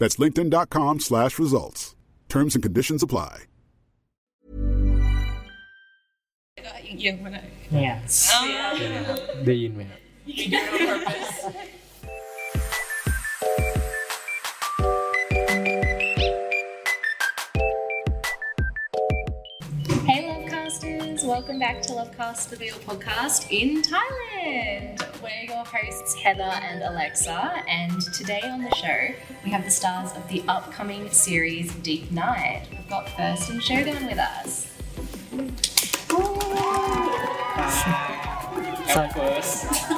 That's linkedin.com slash results. Terms and conditions apply. ก็เอียงๆ welcome back to Lovecast, the Real Podcast in Thailand. We're your hosts, Heather and Alexa, and today on the show, we have the stars of the upcoming series Deep Night. We've got First and Shogun with us. Hi, I'm First.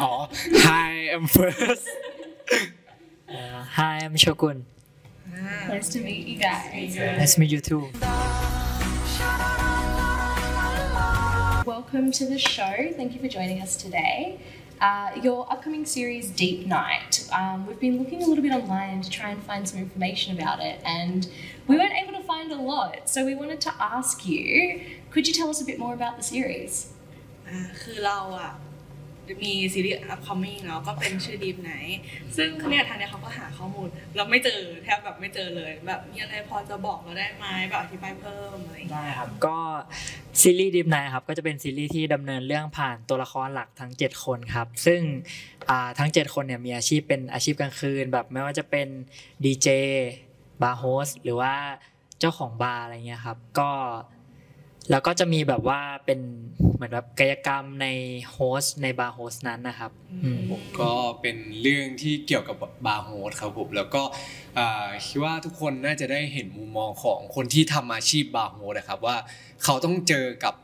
oh, hi, I'm First. Uh, hi, I'm Shogun. Nice to meet you guys. Nice to meet you too Welcome to the show. Thank you for joining us today. Uh, your upcoming series, Deep Night. Um, we've been looking a little bit online to try and find some information about it, and we weren't able to find a lot. So we wanted to ask you could you tell us a bit more about the series? อ่าคือเราอ่ะ มีซีรีส์ upcoming เนาะก็เป็นชื่อ Deep Night ซึ่งเนี่ยทางเนี้ยเขาก็หาข้อมูล เราไม่เจอแทบแบบไม่เจอเลย แบบมีอะไรพอจะบอกเราได้ไหมแบบอธิบายเพิ่มอะไรอย่างเงี้ยได้ครับ ก็ซีรีส์ Deep Night ครับก็จะเป็นซีรีส์ที่ดำเนินเรื่องผ่านตัวละครหลักทั้ง 7 คนครับ ซึ่งอ่าทั้ง 7 คนเนี่ยมีอาชีพเป็นอาชีพกลางคืน แบบไม่ว่าจะเป็นดีเจบาร์ host หรือว่าเจ้าของบาร์อะไรเงี้ยครับ ก็ แล้วก็จะมีแบบว่าเป็นเหมือนแบบกายกรรมในโฮสต์ในบาร์โฮสต์นั้นนะครับอืมผมก็เป็นเรื่องที่เกี่ยวกับบาร์โฮสต์ครับผมแล้วก็อ่าคิดว่าทุกคนน่าจะได้เห็นมุมมองของคนที่ทำอาชีพบาร์โฮสต์นะครับว่าเขาต้องเจอกับ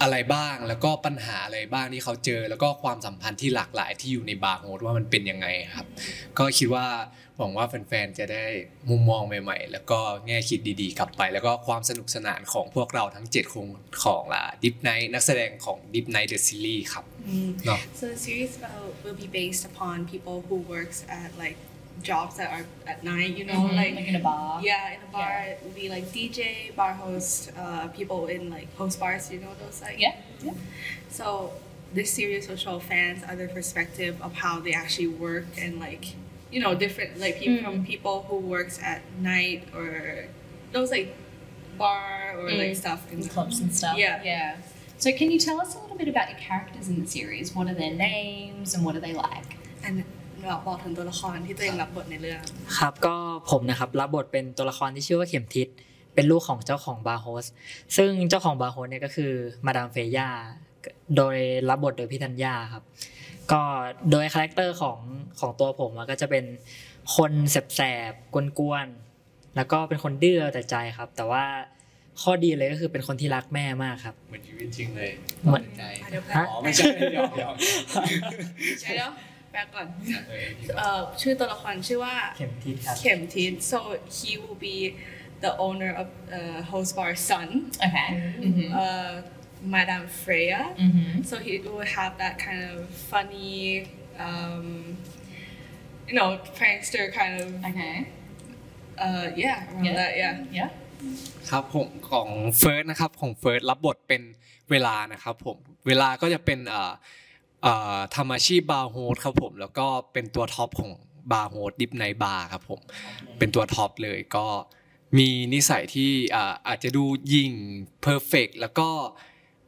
อ่าอะไรบ้าง แล้วก็ปัญหาอะไรบ้างที่เขาเจอ แล้วก็ความสัมพันธ์ที่หลากหลายที่อยู่ในบาร์โฮสต์ว่ามันเป็นยังไงครับ ก็คิดว่าหวังว่าแฟนๆจะได้มุมมองใหม่ ๆ แล้วก็แง่คิดดีๆกลับไป แล้วก็ความสนุกสนานของพวกเราทั้ง 7 คนของอ่าดิฟไนท์นักแสดงของดิฟไนท์เดอะซีรีส์ครับเนาะ So the series about, will be based upon people who works at like jobs that are at night you know Mhm, like like in a bar. yeah in a bar Yeah. it would be like DJ bar host uh, people in like host bars you know those like Yeah, yeah. So this series will show fans other perspective of how they actually work and like you know different like people from people who works at night or those like bar or like stuff in In clubs and stuff. Yeah. Yeah. So can you tell us a little bit about your characters in the series? What are their names and what are they like? and แบบบอกถึงตัวละครที่ตัวเองรับบทในเรื่อง ครับก็ผมนะครับรับบทเป็นตัวละครที่ชื่อว่าเข็มทิศเป็นลูกของเจ้าของบาร์โฮสต์ซึ่งเจ้าของบาร์โฮสต์เนี่ยก็คือมาดามเฟย่าโดยรับบทโดยพี่ธัญญาครับ ก็โดย character ของของตัวผมอะก็จะเป็นคนแสบๆกวนๆแล้วก็เป็นคนดื้อเอาแต่ใจครับ แต่ว่าข้อดีเลยก็คือเป็นคนที่รักแม่มากครับเหมือนชีวิตจริงเลยเหมือนใจเดี๋ยวแป๊ฮะบอ๋อไม่ใช่ยอมยอมเดี๋ยวแป๊บก่อนเออเอ่อชื่อตัวละครชื่อว่าเข็มทิศครับเข็มทิศ so he will be the owner of uh, host bar son Okay. Mm-hmm. uh, Madame Freya Mm-hmm. so he will have that kind of funny um, you know prankster kind of Okay. uh, yeah around Yeah. that yeah Yeah. ครับผมของเฟิร์สนะครับของเฟิร์สรับบทเป็นเวลานะครับผมเวลาก็จะเป็นเอ่อเอ่อ ทำอาชีพบาร์โฮสต์ครับผม แล้วก็เป็นตัว top ของบาร์โฮสต์ Deep Night บาร์ครับผม เป็นตัว top เลยก็มีนิสัยที่อาจจะดูหยิ่ง perfect แล้วก็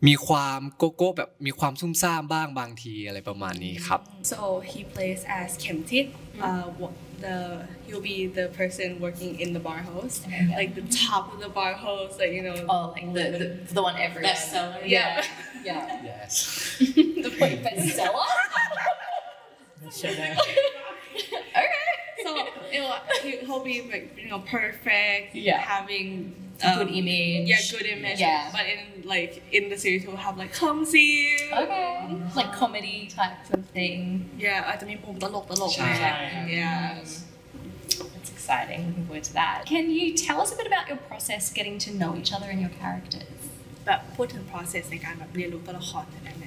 มีความโกโก้แบบมีความซุ่มซ่ามบ้างบางทีอะไรประมาณนี้ครับ so he plays as Kim Tit uh, the he'll be the person working in the bar host Okay, yeah. like the top of the bar host like you know Oh, like the the, the one everyone. Bestseller. Yeah. Yeah. yes the bestseller. okay. so it'll, he- he'll be like you know perfect Yeah. having Good um, image. yeah good image Yeah. but in like in the series he'll have like clumsy Okay. Like comedy type of thing. yeah อาจจะมีมุมตลกตลก ใช่ นะ ใช่ yeah That's exciting. Looking forward to that. Can you tell us a bit about your process getting to know each other and your characters? แบบพูดถึง process ในการแบบเรียนรู้ตัวละครได้ไหม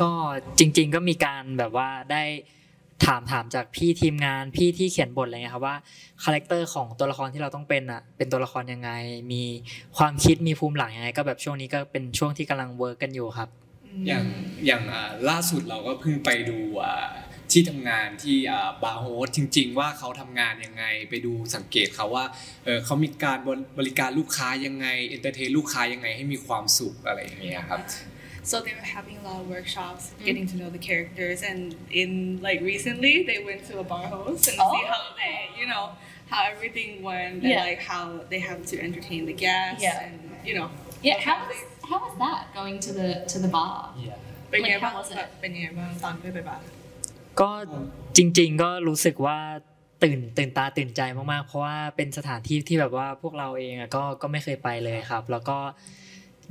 ก็จริง ๆ ก็มีการแบบว่าได้ ถามถามจากพี่ทีมงานพี่ที่เขียนบทอะไรเงี้ยครับว่าcharacter ของตัวละครที่เราต้องเป็นอะเป็นตัวละครยังไง มีความคิดมีภูมิหลังยังไง ก็แบบช่วงนี้ก็เป็นช่วงที่กำลัง work กันอยู่ครับ อย่างอย่างอ่าล่าสุดเราก็เพิ่งไปดูอ่าที่ทำงานที่อ่าบาร์โฮสต์จริง ๆ ว่าเขาทำงานยังไงไปดูสังเกตเขาว่าเออเขามีการบริบริการลูกค้ายังไง entertain ลูกค้ายังไงให้มีความสุขอะไรอย่างเงี้ยครับ So they were having a lot of workshops, getting to know the characters, and in like recently they went to a bar host and see Oh. how they, you know, how everything went Yeah. and like how they have to entertain the guests Yeah. and you know. Yeah. like How how was how was that going to the to the bar? เป็นไง Like, บ้าง how was it? แบบเป็นยังไงบ้างตอนไปไปบาร์ ก็จริง ๆ ก็รู้สึกว่าตื่นตื่นตาตื่นใจมากๆ เพราะว่าเป็นสถานที่ที่แบบว่าพวกเราเองอะก็ก็ไม่เคยไปเลยครับ แล้วก็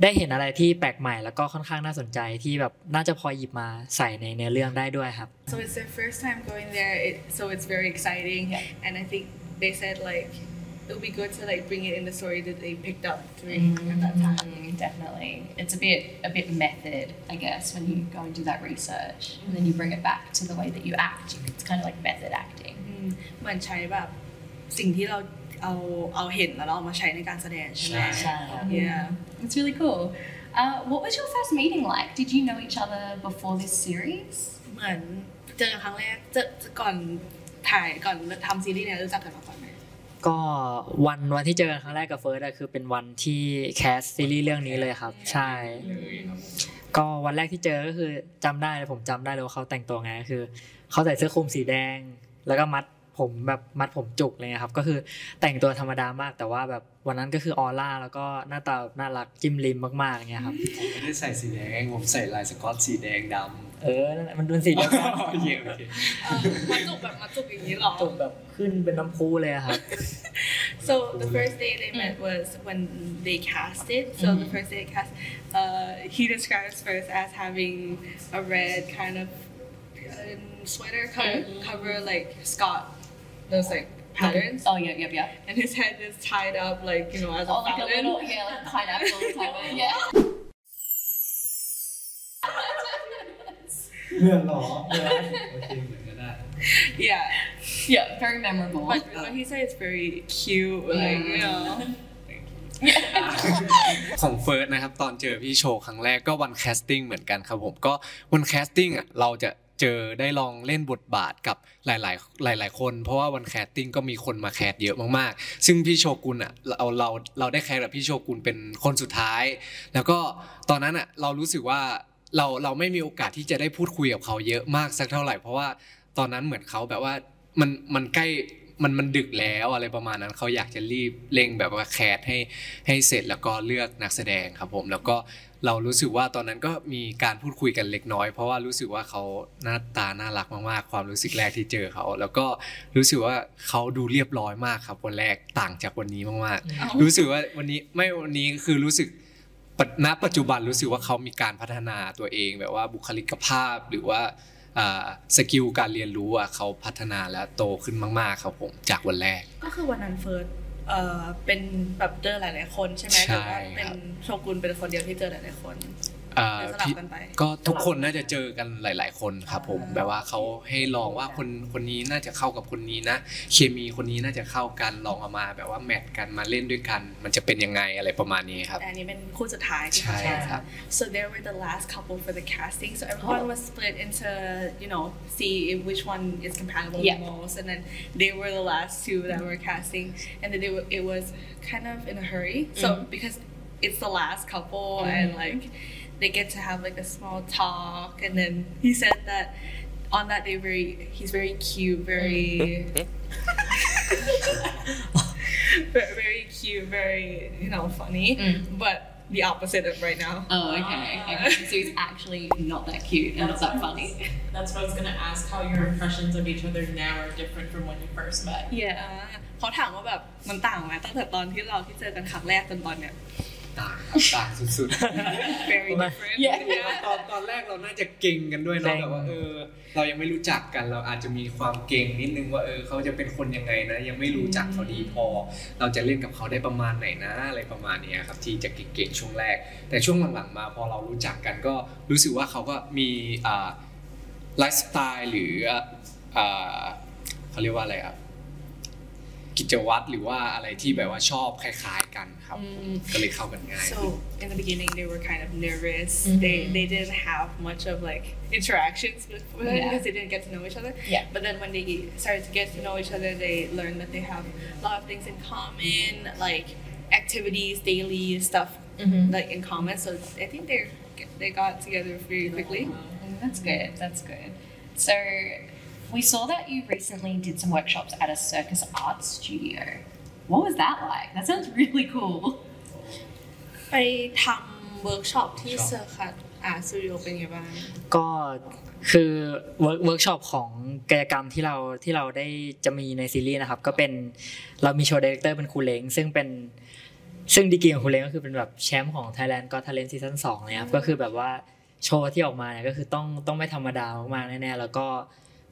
ได้เห็นอะไรที่แปลกใหม่แล้วก็ค่อนข้างน่าสนใจที่แบบน่าจะพอหยิบมาใส่ในเนื้อเรื่องได้ด้วยครับ So it's their first time going there, it, so it's very exciting, Yeah. and I think they said like it would be good to like bring it in the story that they picked up during at that time. Mm, definitely. It's a bit a bit method, I guess, when you go and do that research and then you bring it back to the way that you act. It's kind of like method acting. อืมเหมือนใช้แบบสิ่งที่เรา เอาเอาเห็นแล้วเราเอามาใช้ในการแสดงใช่ไหม Yeah. It's really cool. Uh, what was your first meeting like? Did you know each other before this series? เหมือนเจอกันครั้งแรกเจอก่อนถ่ายก่อนทำซีรีส์เนี่ยรู้จักกันมาก่อนไหมก็วันวันที่เจอกันครั้งแรกกับเฟิร์สอะคือเป็นวันที่แคสซีรีส์เรื่องนี้เลยครับ ใช่ ก็วันแรกที่เจอก็คือจำได้เลยผมจำได้เลยว่าเขาแต่งตัวไงก็คือเขาใส่เสื้อคลุมสีแดง แล้วก็มัด ผมแบบมัดผมจุกเลยครับ ก็คือแต่งตัวธรรมดามาก แต่ว่าแบบวันนั้นก็คือออร่าแล้วก็หน้าตาแบบน่ารักจิ้มลิมมากๆอย่างเงี้ยครับผมไม่ได้ใส่สีแดงผมใส่ลายสกอตสีแดงดำเออนั่นแหละมันเป็นสีเดียวกันโอเคโอเคเออมาจุกแบบมาจุกอย่างนี้เหรอจุกแบบขึ้นเป็นน้ำพุเลยอะครับ So the first day they met was when they cast it. So the first day they cast, uh, he describes first as having a red kind of uh, sweater cover, cover like Scott, those like patterns, Oh yeah, yeah, yeah. and his head is tied up like you know as a Oh, like a fountain. little, yeah, like a pineapple type of, yeah. เพื่อนหรอโอเคเหมือนก็ได้ Yeah, Yeah, very memorable. but, but he said it's very cute, like you know. ของเฟิร์สนะครับตอนเจอพี่โชว์ครั้งแรกก็วันแคสติ้งเหมือนกันครับผมก็วัน casting อะเราจะ เจอได้ลองเล่นบทบาทกับหลาย ๆ หลาย ๆ คน เพราะว่าวัน casting ก็มีคนมา cast เยอะมากๆ ซึ่งพี่โชกุนอะเราเราเราได้ cast กับพี่โชกุนเป็นคนสุดท้าย แล้วก็ตอนนั้นอะเรารู้สึกว่าเราเราไม่มีโอกาสที่จะได้พูดคุยกับเขาเยอะมากสักเท่าไหร่ เพราะว่าตอนนั้นเหมือนเขาแบบว่ามันมันใกล้มันมันดึกแล้วอะไรประมาณนั้นเขาอยากจะรีบเร่งแบบว่า cast ให้ให้เสร็จแล้วก็เลือกนักแสดงครับผม แล้วก็ เรารู้สึกว่าตอนนั้นก็มีการพูดคุยกันเล็กน้อย เพราะว่ารู้สึกว่าเขาหน้าตาน่ารักมากๆ ความรู้สึกแรกที่เจอเขา แล้วก็รู้สึกว่าเขาดูเรียบร้อยมากครับวันแรกต่างจากวันนี้มากๆ รู้สึกว่าวันนี้ไม่วันนี้คือรู้สึกปัจณปัจจุบันรู้สึกว่าเขามีการพัฒนาตัวเอง แบบว่าบุคลิกภาพหรือว่าอ่า skill การเรียนรู้อะเขาพัฒนาและโตขึ้นมากๆครับผมจากวันแรก ก็คือวันนั้นเฟิร์ส เอ่อเป็นแบบเจอหลายๆคนใช่ไหมใช่หรือว่าเป็นครับ โชกุนเป็นคนเดียวที่เจอหลายๆคน อ่าหรือสลับพี่กันไปก็ทุกคนน่าจะเจอกันหลาย ๆ คนครับผมอ่าแบบว่าเขาให้ลองว่าคนคนนี้น่าจะเข้ากับคนนี้นะ เคมีคนนี้น่าจะเข้ากันลองเอามา แบบว่าแมทกันมาเล่นด้วยกัน มันจะเป็นยังไงอะไรประมาณนี้ครับแต่อันนี้เป็นคู่สุดท้ายที่ใช่เขาครับ so they were the last couple for the casting so everyone was split into you know see if which one is compatible Yeah. the most and then they were the last two that were casting and then they were, it was kind of in a hurry so because it's the last couple and like they get to have like a small talk and then he said that on that day very he's very cute very very, very cute very you know funny but the opposite of right now Oh, okay. okay. So he's actually not that cute and not that funny. That's what I was gonna ask. How your impressions of each other now are different from when you first met. เอ่อเขาถามว่าแบบมันต่างไหมตั้งแต่ตอนที่เราที่เจอกันครั้งแรกจนตอนเนี้ย ต่างครับต่างสุด very different ๆตอนตอนแรกเราน่าจะเก่งกันด้วยเนาะเก่งแบบว่าเออ เรายังไม่รู้จักกันเราอาจจะมีความเก่งนิดนึงว่าเออเขาจะเป็นคนยังไงนะ ยังไม่รู้จักเขาดีพอ เราจะเล่นกับเขาได้ประมาณไหนนะ อะไรประมาณเนี้ยครับที่จะเก่งๆช่วงแรก แต่ช่วงหลังๆมาพอเรารู้จักกันก็รู้สึกว่าเขาก็มีอ่าไลฟ์สไตล์หรืออ่าเขาเรียกว่าอะไรครับกิจวัตรหรือว่าอะไรที่แบบว่าชอบคล้าย ๆ กัน ครับ ก็เลยเข้ากันง่าย so in the beginning they were kind of nervous they they didn't have much of like interactions with with Yeah. because they didn't get to know each other Yeah. but then when they started to get to know each other they learned that they have a lot of things in common like activities daily stuff like in common so I think they they got together very quickly That's good. That's good. So we saw that you recently did some workshops at a circus art studio. What was that like? That sounds really cool. ไปทำเวิร์กช็อปที่เซอร์คัตอาร์สตูดิโอเป็นไงบ้าง ก็คือเวิร์กเวิร์กช็อปของกายกรรมที่เราที่เราได้จะมีในซีรีส์นะครับ ก็เป็นเรามี show director เป็นครูเล้งซึ่งเป็นซึ่งดีกรีของครูเล้งก็คือเป็นแบบแชมป์ของ Thailand Got Talent season สองเลยครับก็คือแบบว่าโชว์ที่ออกมาเนี่ยก็คือต้องต้องไม่ธรรมดามากๆแน่ๆแล้วก็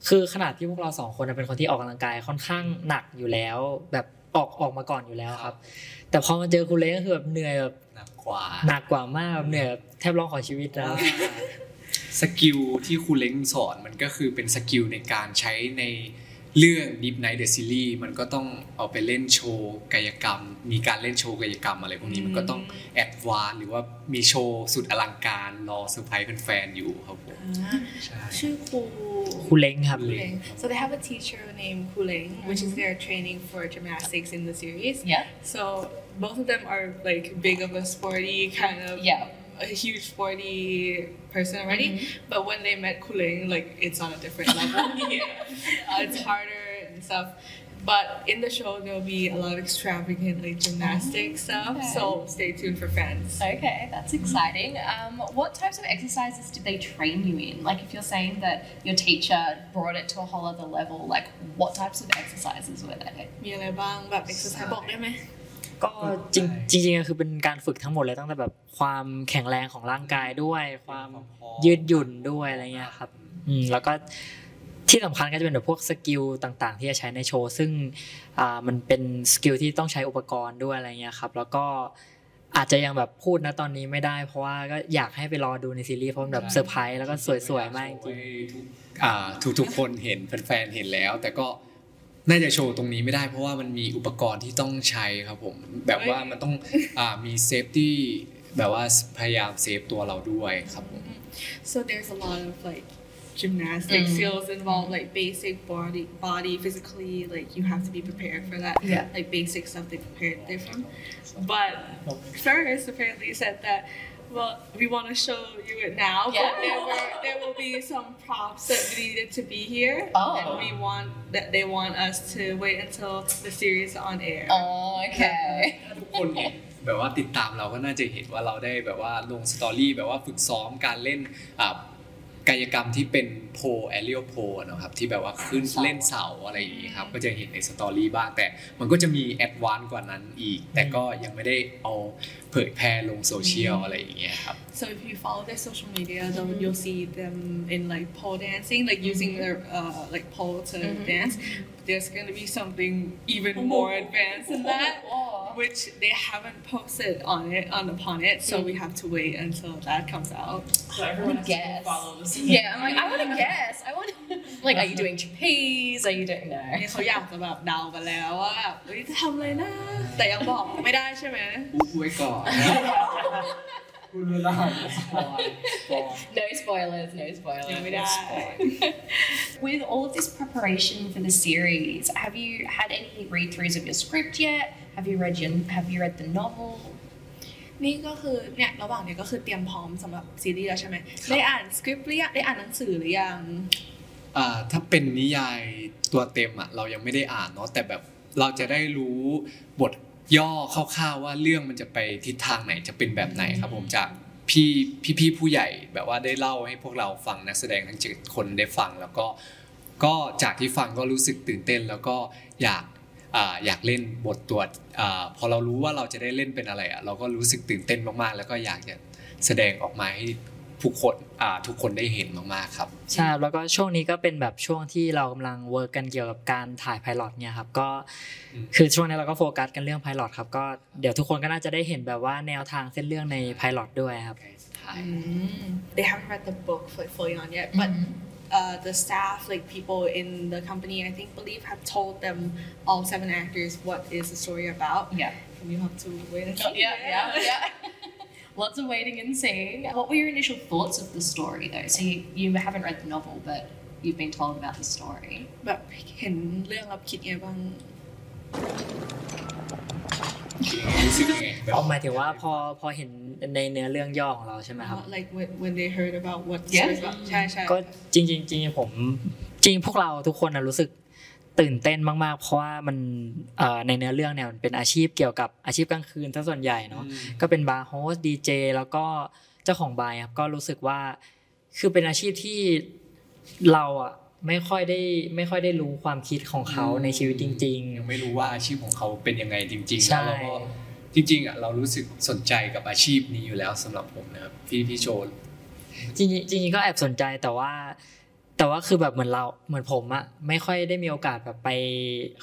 คือขนาดที่พวกเราสองคนนะเป็นคนที่ออกกำลังกายค่อนข้างหนักอยู่แล้ว แบบ ออกออกมาก่อนอยู่แล้วครับ แต่พอมาเจอครูเล้งก็คือแบบเหนื่อยแบบหนักกว่าหนักกว่ามากแบบเหนื่อยแบบแทบร้องขอชีวิตแล้วskill ที่ครูเล้งสอนมันก็คือเป็น skill ในการใช้ใน เรื่อง Deep Night the Series มันก็ต้องเอาไปเล่นโชว์กายกรรม มีการเล่นโชว์กายกรรมอะไรพวกนี้มันก็ต้อง advanced หรือว่ามีโชว์สุดอลังการรอเซอร์ไพรส์แฟนๆอยู่ครับผมใช่ชื่อครูครูเล้งครับ Kru Leng. So they have a teacher named Kru Leng, which is their training for gymnastics in the series. Yeah. So both of them are like big of a sporty kind of Yeah. a huge sporty person already. But when they met Kuleng, like it's on a different level. uh, it's harder and stuff. But in the show, there'll be a lot of extravagant like gymnastic stuff. okay. So stay tuned for fans. Okay, that's exciting. Um, what types of exercises did they train you in? Like, if you're saying that your teacher brought it to a whole other level, like, what types of exercises were they? มีอะไรบ้างแบบ exercise บอกได้ไหม ก็จริงจริงๆก็คือเป็นการฝึกทั้งหมดเลยตั้งแต่แบบความแข็งแรงของร่างกายด้วย ความยืดหยุ่นด้วยอะไรเงี้ยครับอืมแล้วก็ที่สำคัญก็จะเป็นแบบพวก skill ต่างๆ ที่จะใช้ในโชว์ ซึ่งอ่ามันเป็น skill ที่ต้องใช้อุปกรณ์ด้วยอะไรเงี้ยครับ แล้วก็อาจจะยังแบบพูดนะตอนนี้ไม่ได้ เพราะว่าก็อยากให้ไปรอดูในซีรีส์เพราะมันแบบเซอร์ไพรส์แล้วก็สวยๆมากจริงทุกอ่าทุกทุกคนเห็นแฟนๆเห็นแล้ว แต่ก็ น่าจะโชว์ตรงนี้ไม่ได้ เพราะว่ามันมีอุปกรณ์ที่ต้องใช้ครับผม แบบว่ามันต้องอ่ามีเซฟตี้แบบว่าพยายามเซฟตัวเราด้วยครับผม So there's a lot of like gymnastic skills involved, like basic body body physically, like you have to be prepared for that. Yeah. Like basic stuff they prepared there from. But first apparently said that well, we want to show you it now, Yeah. but there were there will be some props that needed to be here, Oh. and we want that they want us to wait until the series is on air. Oh, okay. ถ้าทุกคนเห็นแบบว่าติดตามเราก็น่าจะเห็นว่าเราได้แบบว่าลง story แบบว่าฝึกซ้อมการเล่นอ่ากายกรรมที่เป็น pole aerial pole นะครับที่แบบว่าขึ้นเสาเล่นเสาอะไรอย่างนี้ครับก็จะเห็นใน story บ้างแต่มันก็จะมี advanced กว่านั้นอีก แต่ก็ยังไม่ได้เอาเผยแพร่ลงโซเชียลอะไรอย่างเงี้ยครับ So if you follow their social media, then you'll see them in like pole dancing, like using their uh, like pole to dance. There's gonna be something even more advanced than that, which they haven't posted on it on upon it. So we have to wait until that comes out. So everyone has guess. to follow this. Yeah, I'm like, I want to guess. I want like, are you doing trapeze? Are you doing no? นี่เขาอยากจะแบบเดากันแล้วว่าแบบเฮ้ยจะทำอะไรนะ แต่ยังบอกไม่ได้ใช่ไหม พูดไว้ก่อน พูดไม่ได้ spoil spoil No spoilers. No spoilers. ยังไม่ได้ With all of this preparation for the series, have you had any read-throughs of your script yet? Have you read your Have you read the novel? นี่ก็คือเนี่ยระหว่างเนี้ยก็คือเตรียมพร้อมสำหรับซีรีส์แล้วใช่ไหมได้อ่านสคริปต์หรือยังได้อ่านหนังสือหรือยังอ่าถ้าเป็นนิยายตัวเต็มอะเรายังไม่ได้อ่านเนาะแต่แบบเราจะได้รู้บท ย่อคร่าวๆว่าเรื่องมันจะไปทิศทางไหนจะเป็นแบบไหนครับผมจากพี่พี่ผู้ใหญ่แบบว่าได้เล่าให้พวกเราฟังนักแสดงทั้งเจ็ดคนได้ฟัง แล้วก็ก็จากที่ฟังก็รู้สึกตื่นเต้น แล้วก็อยากอยากเล่นบทตัวอ่าพอเรารู้ว่าเราจะได้เล่นเป็นอะไรอะเราก็รู้สึกตื่นเต้นมากๆ แล้วก็อยากจะแสดงออกมาให้ ผู้คนอ่าทุกคนได้เห็นมากๆครับใช่ครับแล้วก็ช่วงนี้ก็เป็นแบบช่วงที่เรากำลัง work กันเกี่ยวกับการถ่าย pilot เนี่ยครับก็อืมคือช่วงนี้เราก็โฟกัสกันเรื่องไพลอตครับก็เดี๋ยวทุกคนก็น่าจะได้เห็นแบบว่าแนวทางเส้นเรื่องในไพลอตด้วยครับ they haven't read the book like fully on yet but uh, the staff like people in the company I think believe have told them all seven actors what is the story about Yeah. and you have to wait and see Yeah, yeah, yeah. Lots of waiting and seeing. What were your initial thoughts of the story, though? So you, you haven't read the novel, but you've been told about the story. แบบเห็นเรื่องแล้วคิดไงบ้าง รู้สึกยังไงแบบเอาหมายถึงว่าพอพอเห็นในเนื้อเรื่องย่อของเราใช่ไหมครับ like when when they heard about what the Yeah. story is about ใช่ใช่ก็จริงๆจริงๆผมจริงพวกเราทุกคนนะรู้สึก ตื่นเต้นมากๆ เพราะว่ามันเอ่อในเนื้อเรื่องเนี่ยมันเป็นอาชีพเกี่ยวกับอาชีพกลางคืนซะส่วนใหญ่เนาะก็เป็นบาร์โฮสดีเจแล้วก็เจ้าของบาร์ครับก็รู้สึกว่าคือเป็นอาชีพที่เราอะไม่ค่อยได้ไม่ค่อยได้รู้ความคิดของเขาในชีวิตจริงยังไม่รู้ว่าอาชีพของเขาเป็นยังไงจริงๆใช่แล้วเราก็จริงๆอะเรารู้สึกสนใจกับอาชีพนี้อยู่แล้วสำหรับผมนะครับพี่พี่โชนๆจริงๆจริงๆก็แอบสนใจแต่ว่า แต่ว่าคือแบบเหมือนเราเหมือนผมอะไม่ค่อยได้มีโอกาสแบบไป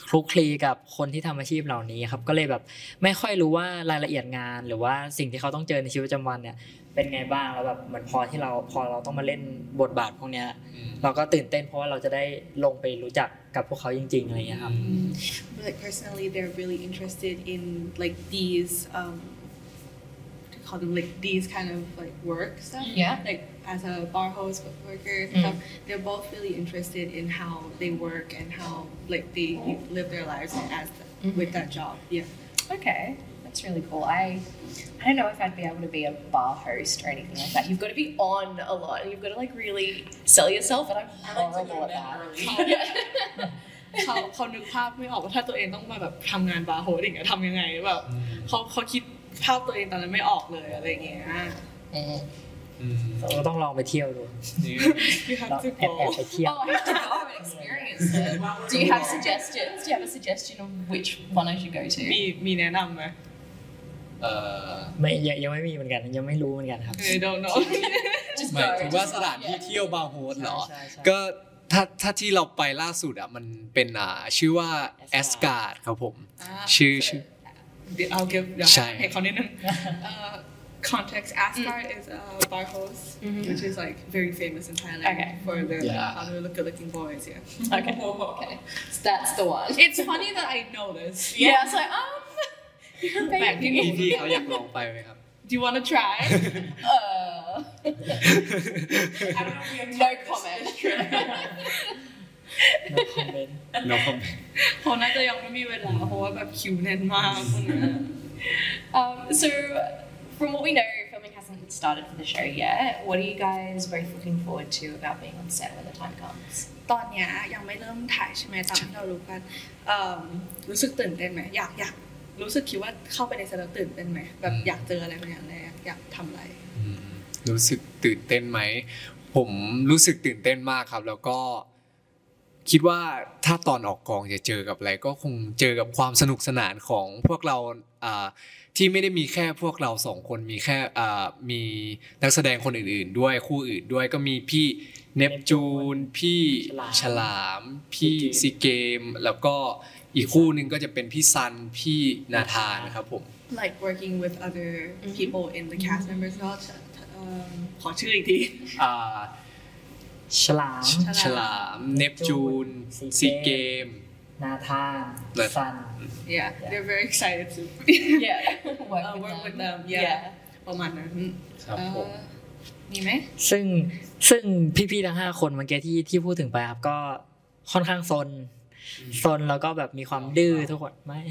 คลุกคลีกับคนที่ทำอาชีพเหล่านี้ครับ ก็เลยแบบไม่ค่อยรู้ว่ารายละเอียดงาน หรือว่าสิ่งที่เขาต้องเจอในชีวิตประจำวันเนี่ย เป็นไงบ้างแล้วแบบเหมือนพอที่เราพอเราต้องมาเล่นบทบาทพวกเนี้ย เราก็ตื่นเต้นเพราะว่าเราจะได้ลงไปรู้จักกับพวกเขาจริงๆอะไรอย่างเงี้ยครับ But, like personally they're really interested in like these um to call them like these kind of like work stuff Yeah. like as a bar host worker and Mm. stuff they're both really interested in how they work and how like they live their lives as with that job yeah Okay, that's really cool. I I don't know if I'd be able to be a bar host or anything like that. You've got to be on a lot, and you've got to like really sell yourself, and I'm I like to horrible go at bed that. early. เขาเขานึกภาพไม่ออกว่าถ้าตัวเองต้องมาแบบทำงานบาร์โฮสอย่างเงี้ยทำยังไงแบบเขาเขาคิด ภาพตัวเองตอนนั้นไม่ออกเลยอะไรอย่างเงี้ย Mm. อืมเราต้องลองไปเที่ยวดูนี่ you have เรา to แอบแอบ go ไปเที่ยว Oh, I have to go and experience it. Do you have suggestions? Do you have a suggestion of which one I should go มี to? มีแนะนำไหมเอ่อไม่ยังยังไม่มีเหมือนกัน ยังไม่รู้เหมือนกันครับ I don't know Just หมาย go. ถึง just ว่า go, สถานที่ yeah. เที่ยวบาร์โฮสเหรอ ใช่ใช่ ก็ถ้าถ้าที่เราไปล่าสุดอะมันเป็นอ่าชื่อว่าแอสการ์ดครับผม ชื่อชื่อ เดี๋ยวเอาเก็บเดี๋ยว ใช่ ให้เขานิดนึง Uh, context Asgard is a bar host which is like very famous in Thailand Okay. for their Yeah. like, how they're good looking boys yeah Okay. Okay. So that's the one. it's funny that I know this Yeah, it's like, um, you're a Back baby. พี่พี่เขาอยากลองไปไหมครับ do you want to try Uh, no comment. No comment น้องคอมเขาน่าจะยังไม่มีเวลาเพราะว่าแบบคิวแน่นมากพวกเนี้ย Um, so, from what we know, filming hasn't hasn't started for the show yet. What are you guys both looking forward to about being on set when the time comes? ตอนเนี้ยยังไม่เริ่มถ่ายใช่ไหมตามที่เรารู้กันเอิ่มรู้สึกตื่นเต้นไหมอยากอยากรู้สึกคิดว่าเข้าไปในเซตแล้วตื่นเต้นไหมแบบอยากเจออะไรเป็นอย่างแรกอยากทำอะไรอืมรู้สึกตื่นเต้นไหมผมรู้สึกตื่นเต้นมากครับ แล้วก็ คิดว่าถ้าตอนออกกองจะเจอกับอะไรก็คงเจอกับความสนุกสนานของพวกเราอ่าที่ไม่ได้มีแค่พวกเราสองคนมีแค่อ่ามีนักแสดงคนอื่น ๆ ด้วยคู่อื่นด้วยก็มีพี่เนปจูน พี่ฉลาม พี่ซีเกม แล้วก็อีกคู่หนึ่งก็จะเป็นพี่ซันพี่นาธานครับผม like working with other people in the cast members ก็เอิ่มขอชื่ออีกทีอ่า ฉลามฉลาม เนปจูนซีซีเกเกมนาธานและซัน yeah they're very excited to Yeah, work, uh, with, work them. with them yeah ประมาณนั้นครับเอ่อผมมีไหมซึ่งซึ่งพี่ๆทั้งห้าคนเมื่อกี้ที่ที่พูดถึงไปครับก็ค่อนข้างซน ซนแล้วก็แบบมีความดื้อทุกคนไม่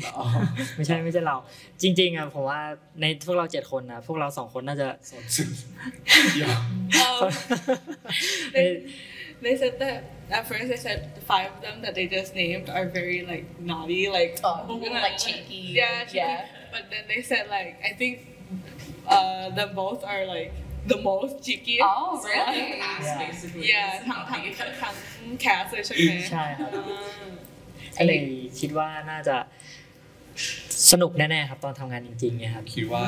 ไม่ใช่ไม่ใช่เรา จริง ๆอะผมว่าในพวกเราเจ็ดคนนะพวกเราสองคนน่าจะ Um, they, they said that at first they said the five of them that they just named are very like naughty, like Oh, like cheeky, Yeah, cheeky. yeah. But then they said like I think uh them both are like the most cheeky. Oh, really? Cast, Yeah. basically. yeah ทั้งทั้งทั้งแคสเลยใช่ไหมใช่ครับอ่าก็เลยคิดว่าน่าจะสนุกแน่ๆครับตอนทำงานจริงๆเนี่ยครับคิดว่า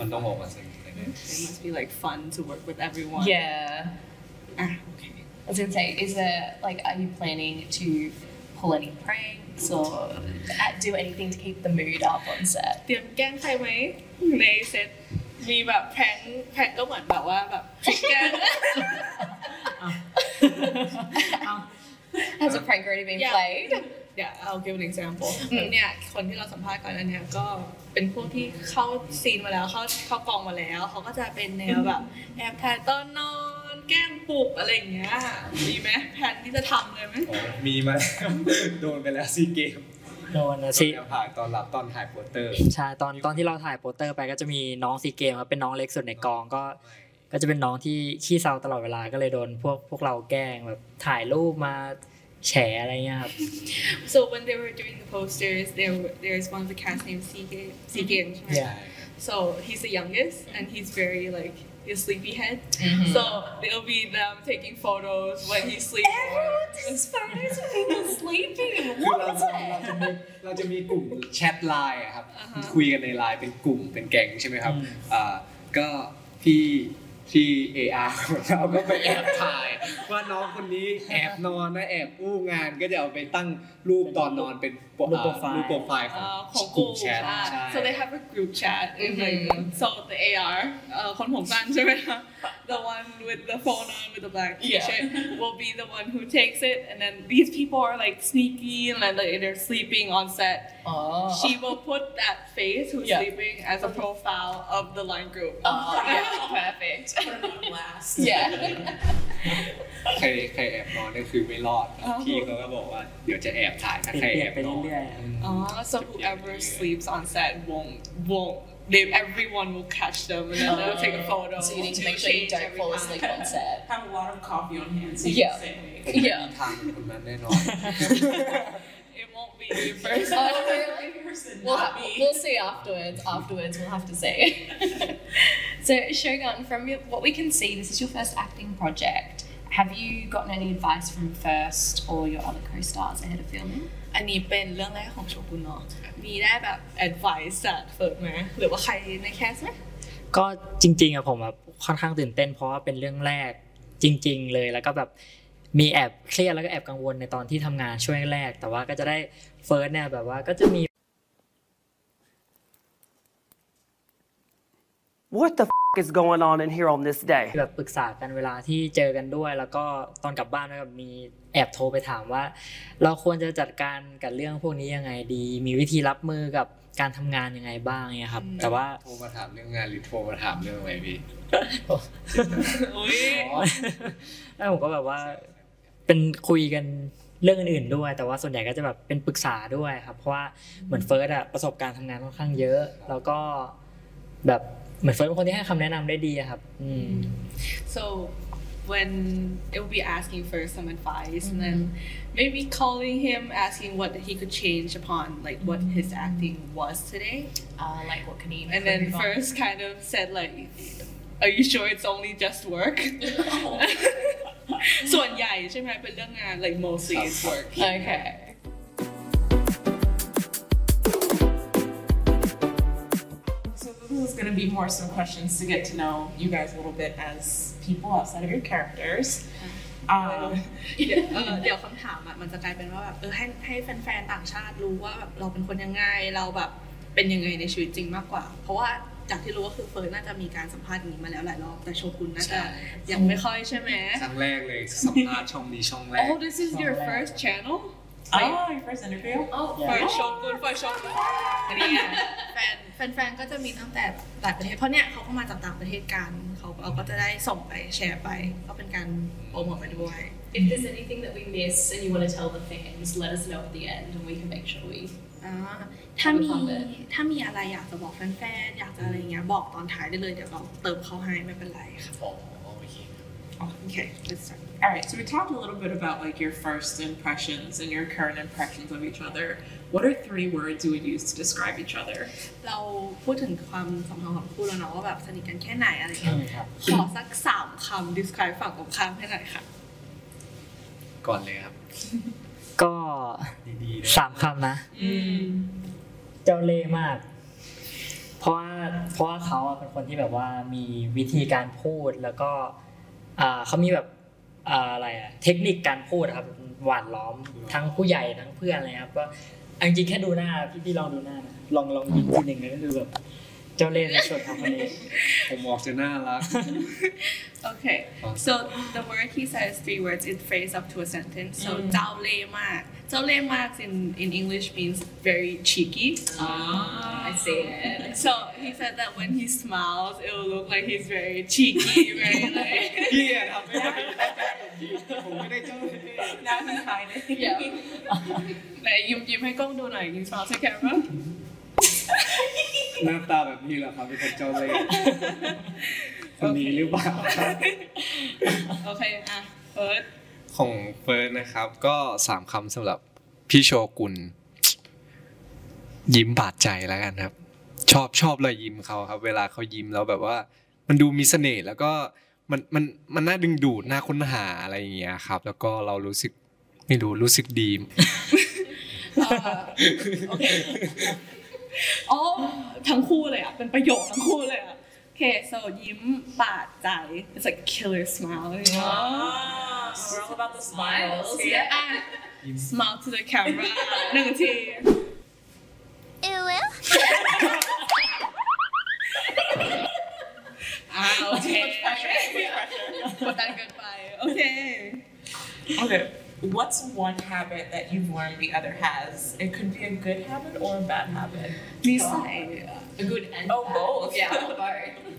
มันต้องออกมาสนุกแน่ It must be like fun to work with everyone. Yeah. Ah, okay. I was gonna say, is there like, are you planning to pull any pranks or uh, do anything to keep the mood up on set? เตรียมแกล้งใครไหมในเซต มีแบบแพงแพงก็เหมือนแบบว่าแบบทริกแกล้ง Has a prank already been Yeah. played? เดี๋ยวเอา give an example เนี่ยคนที่เราสัมภาษณ์ก่อนอันเนี้ยก็เป็นพวกที่เข้าซีนมาแล้วเข้าเข้ากองมาแล้ว เขาก็จะเป็นแนวแบบแอบถ่ายตอนนอนแกล้งปลุกอะไรอย่างเงี้ยมีไหมแผนที่จะทำเลยไหมๆอ๋อมีมาโดนไปแล้วซีเกม โดนนะตอสินแอบถ่ายตอนรับตอนถ่ายโปสเตอร์ใช่ตอนตอนที่เราถ่ายโปสเตอร์ไปก็จะมีน้องซีเกมครับเป็นน้องเล็กสุดในกองก็ก็จะเป็นน้องที่ขี้เศร้าตลอดเวลาก็เลยโดนพวกพวกเราแกล้งแบบถ่ายรูปมาแฉอะไรเงี้ยครับ so when they were doing the posters there were- there's one of the cast named C Game C Game Yeah. so he's the youngest and he's very like he's sleepyhead Mm-hmm. so it'll be them taking photos when he's sleeping Everyone takes photos of people sleeping. คือเรา What is เราจะ it? มีเราจะมีกลุ่มแชทไลน์อะครับคุยกันในไลน์เป็นกลุ่มเป็นแก๊งใช่ไหมครับอืม อ่าก็พี่ที่ AR ของเราก็ไปแอบถ่าย ว่าน้องคนนี้แอบนอนนะแอบอู้งานก็จะเอาไปตั้งรูปตอนนอนเป็น โปร รูปโปรไฟล์ รูปโปรไฟล์ของ uh, ของ ก ก ลุ่ ลุ่ ม ม แชท ใช่ ใช่ so they have a group chat and like so the AR เอ่อคนผมสั้นใช่ไหมคะ the one with the phone on with the black t-shirt will be the one who takes it and then these people are like sneaky and then like, they're sleeping on set Oh. she will put that face who's Yeah. sleeping as a profile of the line group Oh, yeah, perfect. Put it on blast. Yeah. ใครใครแอบนอนก็คือไม่รอดครับพี่เขาก็บอกว่าเดี๋ยวจะแอบถ่ายถ้าใคร เปลี่ แอย น บ ไป นอน yeah. Uh, so whoever sleeps on set won't won't they everyone will catch them and then they'll take a oh. photo. So you need to make sure you don't fall asleep on set. Have a lot of coffee on hand. So yeah. yeah. it won't be your first. Oh. We'll, we'll see afterwards. Afterwards, we'll have to see. so, Shogun, from your, what we can see, this is your first acting project. Have you gotten any advice from First or your other co-stars ahead of filming? อันนี้เป็นเรื่องแรกของโชกุนเนาะมีได้แบบ advice จากเฟิร์สไหมหรือว่าใครใน cast ไหมก็จริงๆอะผมแบบค่อนข้างตื่นเต้น เพราะว่าเป็นเรื่องแรกจริง ๆ เลยแล้วก็แบบมีแอบเครียดแล้วก็แอบกังวลในตอนที่ทำงานช่วงแรก แต่ว่าก็จะได้เฟิร์สเนี่ยแบบว่าก็จะมี What the f- is going on in here on this day? แบบปรึกษากันเวลาที่เจอกันด้วย แล้วก็ตอนกลับบ้านก็มีแอบโทรไปถามว่า เราควรจะจัดการกับเรื่องพวกนี้ยังไงดี มีวิธีรับมือกับการทำงานยังไงบ้างเนี่ยครับ แต่ว่าโทรมาถามเรื่องงานหรือโทรมาถามเรื่องอะไรพี่อุ้ยแล้วผมก็แบบว่า เป็นคุยกันเรื่องอื่นๆด้วย แต่ว่าส่วนใหญ่ก็จะแบบเป็นปรึกษาด้วยครับ เพราะว่าเหมือนเฟิร์สอะประสบการณ์ทำงานค่อนข้างเยอะ แล้วก็แบบ เหมือนเฟิร์สเป็นคนที่ให้คำแนะนำได้ดีอะครับ อืม So when it will be asking for some advice and then maybe calling him asking what he could change upon like what his acting was today Uh, like what can he and then improve on? first kind of said like are you sure it's only just work ส่วนใหญ่ใช่ไหมเป็นเรื่องงาน like mostly it's work Okay. Going to be more some questions to get to know you guys a little bit as people outside of your characters. Um, เดี๋ยวเออเดี๋ยวคำถามอะมันจะกลายเป็นว่าแบบเออให้ให้แฟนๆต่างชาติรู้ว่าแบบเราเป็นคนยังไงเราแบบเป็นยังไงในชีวิตจริงมากกว่า เพราะว่าจากที่รู้ก็คือเฟิร์นน่าจะมีการสัมภาษณ์อย่างนี้มาแล้วหลายรอบแต่โชกุนน่าจะยังไม่ค่อยใช่ไหม ครั้งแรกเลยสัมภาษณ์ช่องนี้ช่องแรก Oh this is your first channel oh, your first interview? Oh for โชกุน for โชกุนอันนี้ไงแฟนแฟนๆก็จะมีตั้งแต่หลายประเทศ เพราะเนี่ยเขาก็มาจากต่างประเทศกันเขาเราก็จะได้ส่งไปแชร์ไป ก็เป็นการโปรโมทไปด้วย If there's anything that we miss and you want to tell the fans, let us know at the end and we can make sure we อ่าถ้ามีความแบบถ้ามีอะไรอยากจะบอกแฟนๆ อยากจะอะไรเงี้ยบอกตอนท้ายได้เลย เดี๋ยวเราเติมเข้าให้ไม่เป็นไรค่ะอ๋อโอเค โอเค let's start All right, so we talked a little bit about like your first impressions and your current impressions of each other. What are three words you would use to describe each other? เราพูดถึงความสัมพันธ์ของคู่แล้วเนาะว่าแบบสนิทกันแค่ไหนอะไรเงี้ยครับขอสักสามคำ describe ฝั่งตรงข้ามให้หน่อยค่ะ ก่อนเลยครับ ก็ดีๆนะสามคำนะ เจ้าเล่ห์มาก เพราะว่าเพราะว่าเขาอะเป็นคนที่แบบว่ามีวิธีการพูดแล้วก็อ่าเขามีแบบ อะไรอะเทคนิคการพูดครับหวานล้อมทั้งผู้ใหญ่ทั้งเพื่อนเลยครับก็เอาจริงแค่ดูหน้าพี่พี่ลองดูหน้านะลองลองยิ้มทีหนึ่งนะก็คือแบบ เจ้าเล่ห์ในส่วนของคนนี้ ผมออกจะน่ารัก Okay so the word he says three words it phrase up to a sentence so เจ้าเล่ห์มากเจ้าเล่ห์มาก in in English means very cheeky I see it. So he said that when he smiles, it will look like he's very cheeky, very like. พี่อะทำไม่ได้ผมไม่ได้เจ้าเล่ห์ Now he's hiding. Yeah. ไหนยิ้มยิ้มให้กล้องดูหน่อยยิ้ม smile to camera หน้าตาแบบนี้แหละครับเป็นคนเจ้าเล่ห์คนนี้หรือเปล่าครับโอเคอะเฟิร์สของเฟิร์สนะครับ ก็สามคำสำหรับพี่โชกุนยิ้มบาดใจแล้วกันครับ ชอบชอบรอยยิ้มเขาครับ เวลาเขายิ้มแล้วแบบว่า มันดูมีเสน่ห์แล้วก็มันมันมันน่าดึงดูดน่าค้นหาอะไรอย่างเงี้ยครับ แล้วก็เรารู้สึกไม่รู้รู้สึกดีโอเค อ๋อทั้งคู่เลยอะ เป็นประโยคทั้งคู่เลยอะโอเค so ยิ้มบาดใจ it's like killer smile you know Ah, we're all about the smiles. yeah อะ smile to the camera หนึ่งทีอ่าโอเคกดดันเกินไป โอเค Okay. What's one habit that you've learned the other has? It could be a good habit or a bad habit. นิสัย A good and Oh, bad. both. Yeah, both.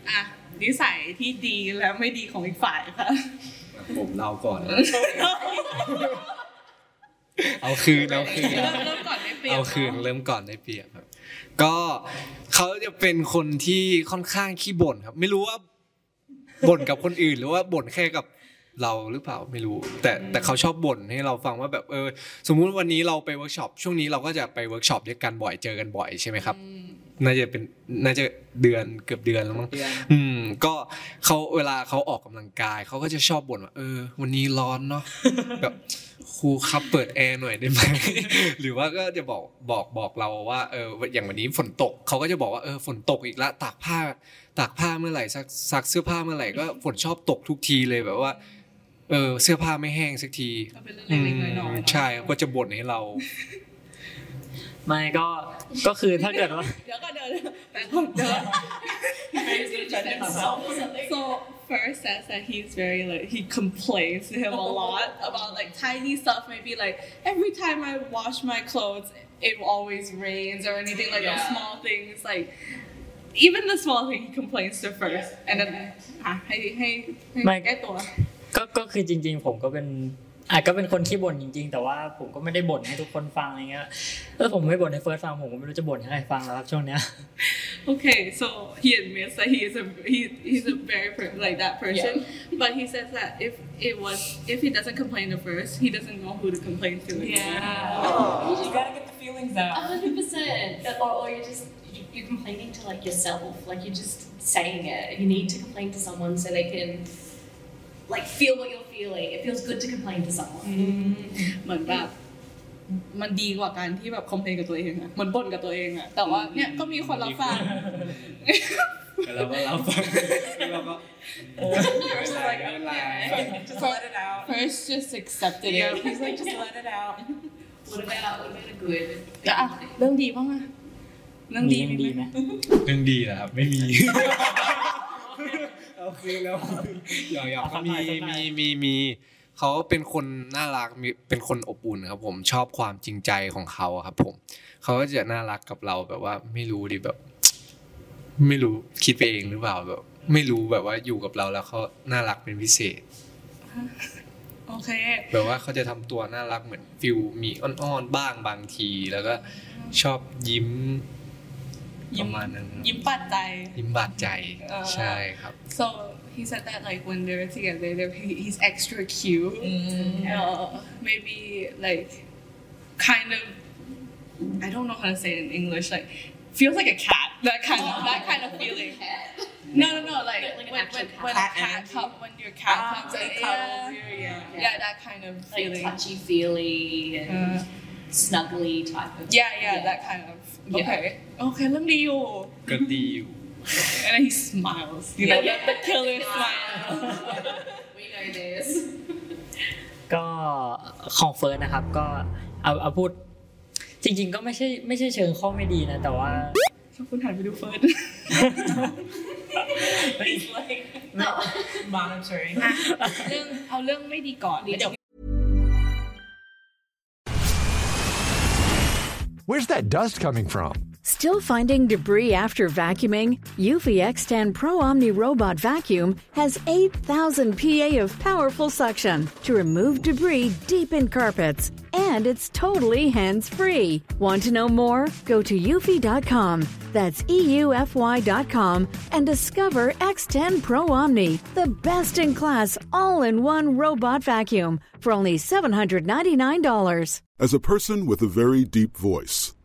อะนิสัยที่ดีและไม่ดีของอีกฝ่ายค่ะ ผมเล่าก่อน เอาคืนเอาคืน เริ่มเริ่มก่อนได้เปรียบเอาคืนเนอะเริ่มก่อนได้เปรียบครับ ก็เขาจะเป็นคนที่ค่อนข้างขี้บ่นครับ ไม่รู้ว่าบ่นกับคนอื่นหรือว่าบ่นแค่กับ เราหรือเปล่าไม่รู้ แต่แต่เขาชอบบ่นให้เราฟังว่าแบบเออสมมุติวันนี้เราไปเวิร์กช็อปช่วงนี้เราก็จะไปเวิร์กช็อปด้วยกันบ่อยเจอกันบ่อยใช่ไหมครับน่าจะเป็นน่าจะเดือนเกือบเดือนแล้วมั้งเดือนอืม ก็เขาเวลาเขาออกกำลังกายเขาก็จะชอบบ่นว่าเออ วันนี้ร้อนเนาะแบบครูครับเปิดแอร์หน่อยได้ไหมหรือว่าก็จะบอกบอกบอกเราว่าเอออย่างวันนี้ฝนตกเขาก็จะบอกว่าเออฝนตกอีกละตากผ้าตากผ้าเมื่อไหร่ซักซักเสื้อผ้าเมื่อไหร่ก็ฝนชอบตกทุกทีเลยแบบว่า เออเสื้อผ้าไม่แห้งสักทีก็เป็นเรื่องเล็กๆน้อยๆใช่ก็จะบ่นให้เรา ไม่ก็ก็คือถ้าเกิดว่า เดี๋ยวก็เดินแต่ก่อนเดิน So first says that he's very like he complains to him a lot about like tiny stuff. Maybe like every time I wash my clothes, it always rains or anything like those small things. Like even the small thing he complains to first, and then อะให้ให้ให้ไม่แก้ตัวก็ก็คือจริง ๆ ผมก็เป็นอาจก็เป็นคนขี้บ่นจริง ๆ แต่ว่าผมก็ไม่ได้บ่นให้ทุกคนฟังอะไรเงี้ยถ้าผมไม่บ่นให้เฟิร์สฟังผมก็ไม่รู้จะบ่นให้ใครฟังแล้วครับช่วงเนี้ย Okay, so he admits that he is a he, he's a very per, like that person, but he says that if it was if he doesn't complain at first, he doesn't know who to complain to. Yeah. You gotta get the feelings out. hundred percent. Or, or you're just you're complaining to like yourself, like you're just saying it. You need to complain to someone so they can like feel what you're feeling. It feels good to complain to someone. เหมือนแบบมันดีกว่าการที่แบบคอมเพลนกับตัวเองอะเหมือนบ่นกับตัวเองอะแต่ว่าเนี่ยก็มีคนรับฟังแต่เราก็รับฟังเราก็ Just like, okay, just let it out. first just accepted Yeah, it he's like, just let it out. What about what about a good? แต่อะเรื่องดีบ้างอะเรื่องดีมีมีดีไหไหมมเรื่องดีนะครับไม่มี โอเคแล้วหยอกหยอกมีมีมีมีเขาเป็นคนน่ารักมีเป็นคนอบอุ่นครับผมชอบความจริงใจของเขาอะครับ ผมเขาก็จะน่ารักกับเราแบบว่าไม่รู้ดิแบบ ไม่รู้คิดไปเองหรือเปล่าแบบ ไม่รู้แบบว่าอยู่กับเราแล้วเขาน่ารักเป็นพิเศษโอเคแบบว่าเขาจะทำตัวน่ารักเหมือนฟิลมีอ้อนๆบ้างบางที แล้วก็ชอบยิ้มยิ้ ประมาณนั้นยิ้มบาดใจยิ้มบาดใจใช่ครับ so he said that like when they're together they're, he's extra cute. Mm. Uh, maybe like kind of I don't know how to say it in English like feels like a cat that kind of that kind of feeling. No no no like, like when, when, when a cat when your cat ah, comes and yeah, yeah that kind of feeling. touchy feely and uh. snuggly type of yeah yeah. that kind of Yeah. okay okay เรื่องดีอยู่ก็ดีอยู่ and then he smiles you know the, the killer smile We know this. ก็ของเฟิร์สนะครับ ก็เอาเอาพูด จริง ๆ ก็ไม่ใช่ไม่ใช่เชิงข้อไม่ดีนะ แต่ว่าชอบคุณหันไปดูเฟิร์ส He's like monitoring. เรื่องเอาเรื่องไม่ดีก่อนเดี๋ยว Where's that dust coming from? Still finding debris after vacuuming? Eufy X10 Pro Omni Robot Vacuum has 8,000 PA of powerful suction to remove debris deep in carpets. And it's totally hands free. Want to know more? Go to eufy.com. That's EUFY.com and discover X10 Pro Omni, the best in class all in one robot vacuum for only $799. As a person with a very deep voice,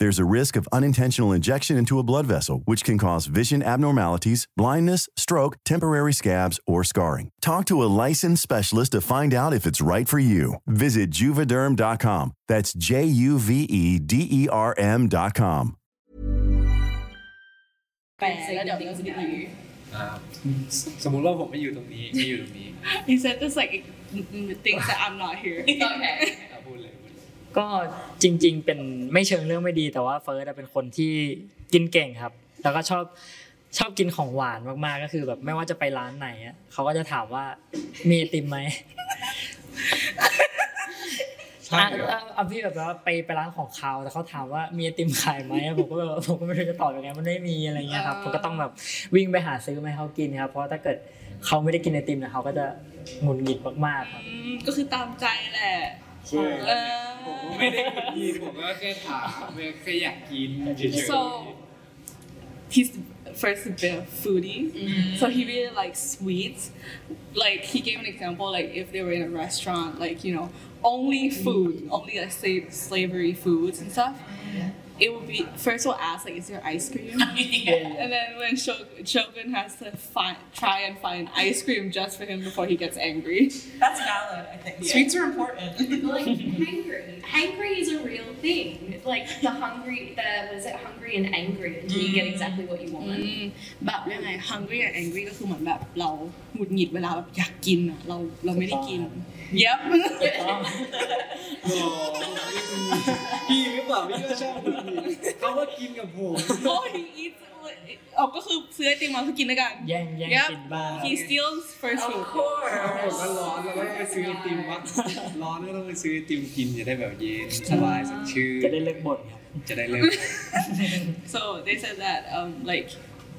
There's a risk of unintentional injection into a blood vessel, which can cause vision abnormalities, blindness, stroke, temporary scabs, or scarring. Talk to a licensed specialist to find out if it's right for you. Visit juvederm.com. That's J U V E D E R M.com. แปลแล้วเดี๋ยวเราจะดีอ่าสมมุติว่าผมไม่อยู่ตรงนี้ไม่อยู่ตรงนี้ He said this like things that I'm not here Okay. อะพูดเลยก็จริง ๆ เป็นไม่เชิงเรื่องไม่ดี แต่ว่าเฟิร์สอะเป็นคนที่กินเก่งครับ แล้วก็ชอบชอบกินของหวานมากๆ ก็คือแบบไม่ว่าจะไปร้านไหนอะเขาก็จะถามว่ามีไอติมไหมใช่อะอะอะพี่แบบว่าไปไปร้านของเขาแต่เขาถามว่ามีไอติมขายไหมผมก็แบบผมก็ไม่รู้จะตอบยังไงมันไม่มีอะไรเงี้ยครับผมก็ต้องแบบวิ่งไปหาซื้อมาให้เขากินครับเพราะถ้าเกิดเขาไม่ได้กินไอติมเนี่ยเขาก็จะหงุดหงิดมากๆครับอืมก็คือตามใจแหละ ใช่ เออ ผมก็ไม่ได้กินผมก็แค่ถามแค่อยากกินเฉยๆ so he's first a bit of foodie so he really likes sweets like he gave an example like if they were in a restaurant like you know only food only like say savory foods and stuff it would be first we'll ask like is there ice cream and then when Shogun, Shogun has to find try and find ice cream just for him before he gets angry That's valid, I think. Sweets are important. like hangry. Hangry is a real thing. Like the hungry, the was it hungry and angry until you get exactly what you want. อืมแบบยังไง hungry and angry ก็คือเหมือนแบบเราหงุดหงิดเวลาแบบอยากกินอะเราเราไม่ได้กิน Yep พี่หรือเปล่าพี่ก็ชอบ กินเขาว่ากินกับผม oh he eats ออกก็คือซื้อไอติมมาคือกินด้วยกัน แย่งแย่ง Yep กินบ้าง he steals first food ผมก็ร้อนแล้วก็ไปซื้อไอติมวะร้อนก็ต้องไปซื้อไอติมกินจะได้แบบเย็นสบายสดชื่นจะได้เลิกบ่นครับ จะได้เลิก so they said that um like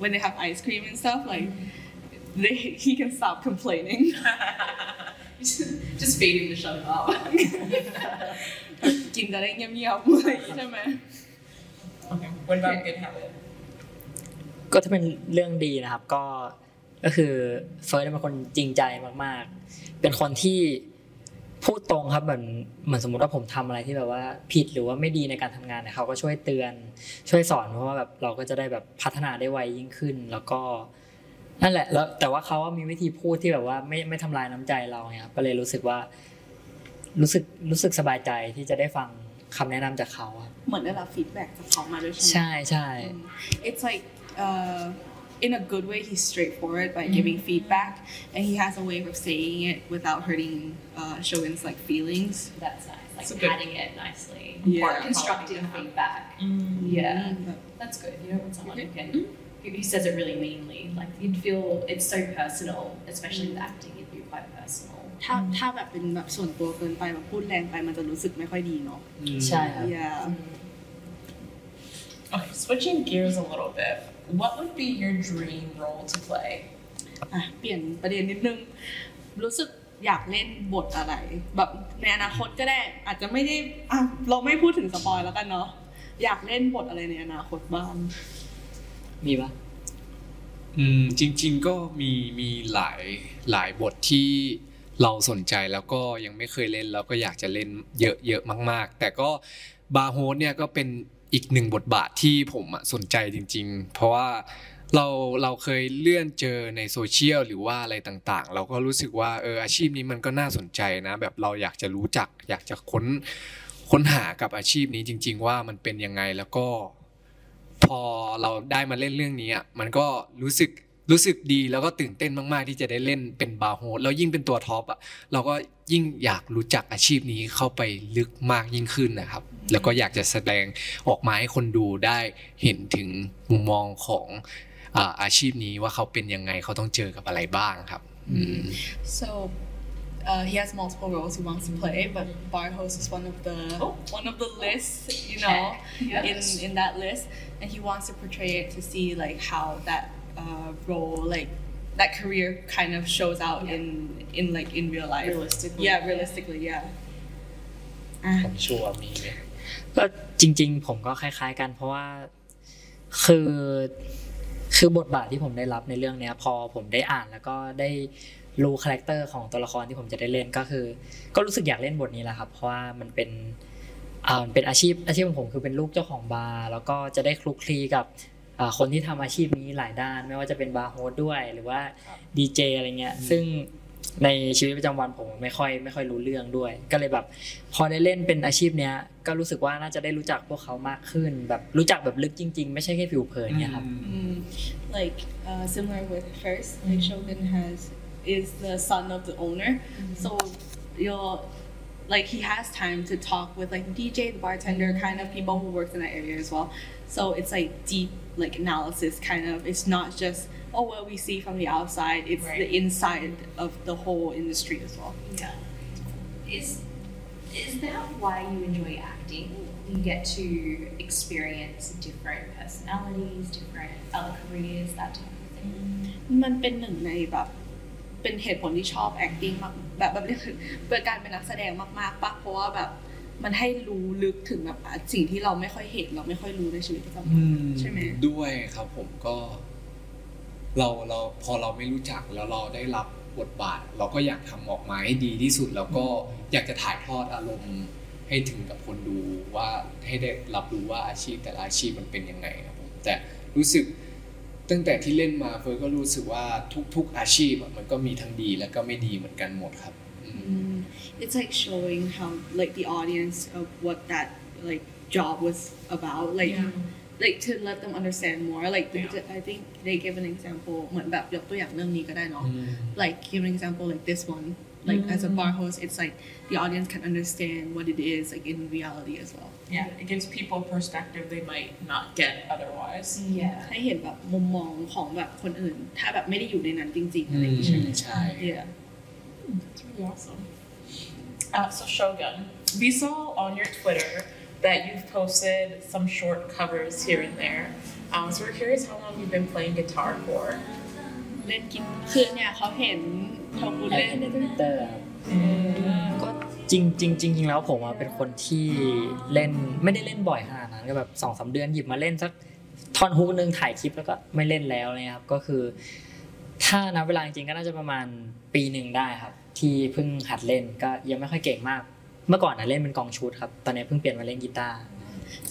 when they have ice cream and stuff like they he can stop complaining Just feed him to shut up. กินจะได้เงียบๆอะไรอย่างงี้ใช่ไหม Okay. What about good habit? ก็ถ้าเป็นเรื่องดีนะครับ ก็ก็คือเฟิร์สเป็นคนจริงใจมากๆ เป็นคนที่พูดตรงครับเหมือนเหมือนสมมติว่าผมทำอะไรที่แบบว่าผิดหรือว่าไม่ดีในการทำงานเนี่ยเขาก็ช่วยเตือนช่วยสอนเพราะว่าแบบเราก็จะได้แบบพัฒนาได้ไวยิ่งขึ้น แล้วก็นั่นแหละ แล้วแต่ว่าเขามีวิธีพูดที่แบบว่าไม่ไม่ทำลายน้ำใจเราเนี่ยครับก็เลยรู้สึกว่า รู้สึกรู้สึกสบายใจที่จะได้ฟัง คำแนะนำจากเขาครับ เหมือนได้รับฟีดแบ็กจากเขามาด้วยใช่ไหม ใช่ใช่ it's like uh, in a good way he's straightforward by giving feedback and he has a way of saying it without hurting uh, Shogun's like feelings That's nice. Like So good. adding it nicely. Yeah. Or constructive feedback. Yeah. That's good. You don't want someone who can who who says it really meanly. Like you'd feel it's so personal, especially with acting, it'd be quite personal. ถ้าถ้าแบบเป็นแบบส่วนตัวเกินไปแบบพูดแรงไปมันจะรู้สึกไม่ค่อยดีเนาะใช่ครับ yeah Okay, switching gears a little bit. What would be your dream role to play? อะเปลี่ยนประเด็นนิดนึง รู้สึกอยากเล่นบทอะไร แบบในอนาคตก็ได้ อาจจะไม่ได้อะเราไม่พูดถึง spoil แล้วกันเนาะอยากเล่นบทอะไรในอนาคตบ้าง มีปะอืมจริง ๆ ก็มีมีหลายหลายบทที่ เราสนใจแล้วก็ยังไม่เคยเล่นแล้วก็อยากจะเล่นเยอะเยอะมาก ๆ แต่ก็ bar host เนี่ยก็เป็นอีกหนึ่งบทบาทที่ผมอะสนใจจริง ๆ เพราะว่าเราเราเคยเลื่อนเจอในโซเชียลหรือว่าอะไรต่างๆ เราก็รู้สึกว่าเอออาชีพนี้มันก็น่าสนใจนะ แบบเราอยากจะรู้จัก อยากจะค้นค้นหากับอาชีพนี้จริง ๆ ว่ามันเป็นยังไงแล้วก็ พอเราได้มาเล่นเรื่องนี้อะมันก็รู้สึก รู้สึกดีแล้วก็ตื่นเต้นมาก ๆ ที่จะได้เล่นเป็นบาร์โฮสแล้วยิ่งเป็นตัวท็อปอะเราก็ยิ่งอยากรู้จักอาชีพนี้เข้าไปลึกมากยิ่งขึ้นนะครับ แล้วก็อยากจะแสดงออกมาให้คนดูได้เห็นถึงมุมมองของอ่าอาชีพนี้ว่าเขาเป็นยังไงเขาต้องเจอกับอะไรบ้างครับอืม so uh, he has multiple roles he wants to play but bar host is one of the one of the lists you know Yes. in in that list and he wants to portray it to see like how that uh, role like that career kind of shows out in in like in real life Realistically. yeah realistically yeah ผมชัวร์มีไหมก็จริง ๆ ผมก็คล้าย ๆ กันเพราะว่าคือคือบทบาทที่ผมได้รับในเรื่องเนี้ย พอผมได้อ่านแล้วก็ได้รู้คาแรคเตอร์ของตัวละครที่ผมจะได้เล่นก็คือ ก็รู้สึกอยากเล่นบทนี้แหละครับเพราะว่ามันเป็นอ่ามันเป็นอาชีพอาชีพของผมคือเป็นลูกเจ้าของบาร์แล้วก็จะได้คลุกคลีกับอ่า คนที่ทำอาชีพนี้หลายด้าน ไม่ว่าจะเป็น bar host ด้วยหรือว่าดีเจอะไรเงี้ยซึ่งในชีวิตประจำวันผมไม่ค่อยไม่ค่อยรู้เรื่องด้วย ก็เลยแบบ พอได้เล่นเป็นอาชีพเนี้ย ก็รู้สึกว่าน่าจะได้รู้จักพวกเขามากขึ้น แบบรู้จักแบบลึกจริง ๆ ไม่ใช่แค่ผิวเผินเนี่ยครับ Mm, like uh, similar with first like Shogun has is the son of the owner so you'll like he has time to talk with like DJ, the bartender, kind of people who works in that area as well. So it's like deep like analysis kind of. It's not just oh what we see from the outside. It's Right. the inside of the whole industry as well. Yeah. Is is that why you enjoy acting? You get to experience different personalities, different other careers, that type of thing. มันเป็นหนึ่งในแบบ เป็นเหตุผลที่ชอบ acting มากแบบแบบนี้คือเป็นการเป็นนักแสดงมากๆปะเพราะว่าแบบมันให้รู้ลึกถึงแบบสิ่งที่เราไม่ค่อยเห็นเราไม่ค่อยรู้ในชีวิตประจำวันใช่ไหมด้วยครับผมก็ เราเราพอเราไม่รู้จักแล้วเราได้รับบทบาท เราก็อยากทำออกมาให้ดีที่สุด แล้วก็อยากจะถ่ายทอดอารมณ์ให้ถึงกับคนดูว่าให้ได้รับรู้ว่าอาชีพแต่ละอาชีพมันเป็นยังไงครับผมแต่รู้สึก ตั้งแต่ที่เล่นมาเฟิร์นก็รู้สึกว่าทุกๆอาชีพอะมันก็มีทั้งดีและก็ไม่ดีเหมือนกันหมดครับ Mm, it's like showing how like the audience of what that like job was about like like to let them understand more like the- I think they give an example เหมือนแบบยกตัวอย่างเรื่องนี้ก็ได้เนาะ like give an example like this one like as a bar host it's like the audience can understand what it is like in reality as well Yeah, it gives people perspective they might not get otherwise. ให้เห็นแบบมุมมองของแบบคนอื่น ถ้าแบบไม่ได้อยู่ในนั้นจริงๆอะไรอย่างงี้ใช่ไหม ใช่ yeah That's really awesome. Uh, so Shogun, we saw on your Twitter that you've posted some short covers here and there. Um, so we're curious how long you've been playing guitar for. เล่นกินคือเนี่ยเขาเห็น ทองบุญเล่นในทวิตเตอร์ก็จริงจริงจริงๆแล้วผมอะเป็นคนที่เล่นไม่ได้เล่นบ่อยขนาดนั้นก็แบบสองสาเดือนหยิบมาเล่นสักท่อนฮุกหนึ่งถ่ายคลิปแล้วก็ไม่เล่นแล้วเนี่ยครับก็คือ ถ้านับเวลาจริงๆก็น่าจะประมาณปีหนึ่งได้ครับ ที่เพิ่งหัดเล่นก็ยังไม่ค่อยเก่งมาก เมื่อก่อนนะเล่นเป็นกองชุดครับตอนนี้เพิ่งเปลี่ยนมาเล่นกีตาร์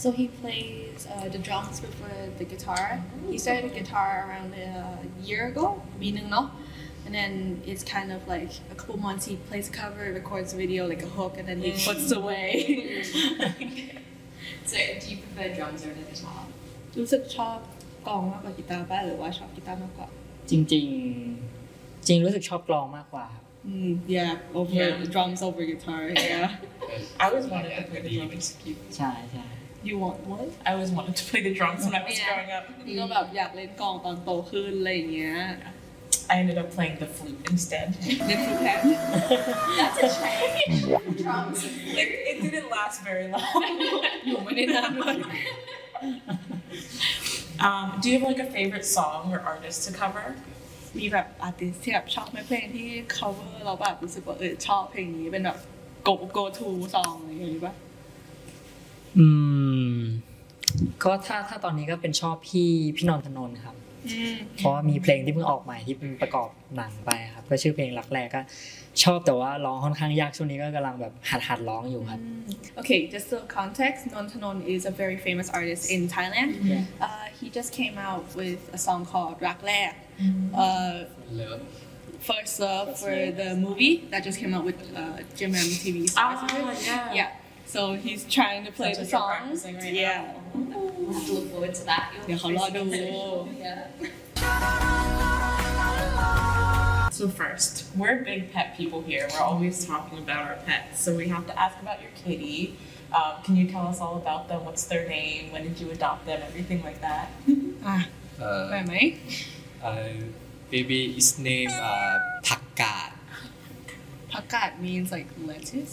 So he plays uh, the drums before the guitar. He started guitar around a year ago, meaning no. And then it's kind of like a couple months he plays a cover, records a video, like a hook, and then he puts away. So do you prefer drums or the guitar? รู้สึกชอบกลองมากกว่ากีตาร์ป่ะหรือว่าชอบกีตาร์มากกว่า จริง ๆ จริงรู้สึกชอบกลองมากกว่าครับ Mm, yeah, over Yeah. drums over guitar. Yeah. I always wanted to play the drums. ใช่ใช่ You want what? I always wanted to play the drums when I was Yeah. growing up. นี่ก็แบบอยากเล่นกลองตอนโตขึ้นอะไรอย่างเงี้ย I ended up playing the flute instead. เล่นฟลูแทน That's a change. drums. It, it didn't last very long. อยู่ไม่ได้นานด้วย Um, do you have like a favorite song or artist to cover? มีแบบอาร์ติสที่แบบชอบไหมเพลงที่ cover เราแบบรู้สึกว่าเออชอบเพลงนี้เป็นแบบ go go to song อะไรอย่างงี้ป่ะ อืมก็ถ้าถ้าตอนนี้ก็เป็นชอบพี่พี่นนทนนท์ครับ อืม เพราะว่ามีเพลงที่เพิ่งออกใหม่ที่เป็นประกอบหนังไปครับ ก็ชื่อเพลงรักแรกก็ชอบแต่ว่าร้องค่อนข้างยากช่วงนี้ก็กำลังแบบหัดหัดร้องอยู่ครับ Okay, just the context. Nontanon is a very famous artist in Thailand. Yeah. Uh, he just came out with a song called Rak Lek. Uh, เลิฟ First Love for the movie that just came out with uh, Jim M TV stars. Ah, yeah. Yeah. So he's trying to play the song. Right yeah. Now. Oh, we'll have to look forward to that. You'll yeah. So first, we're big pet people here. We're always talking about our pets. So we have to ask about your kitty. Um, can you tell us all about them? What's their name? When did you adopt them? Everything like that. ah, uh, my uh, baby is named uh, Pakka. ผักกาดผักกาด means like lettuce.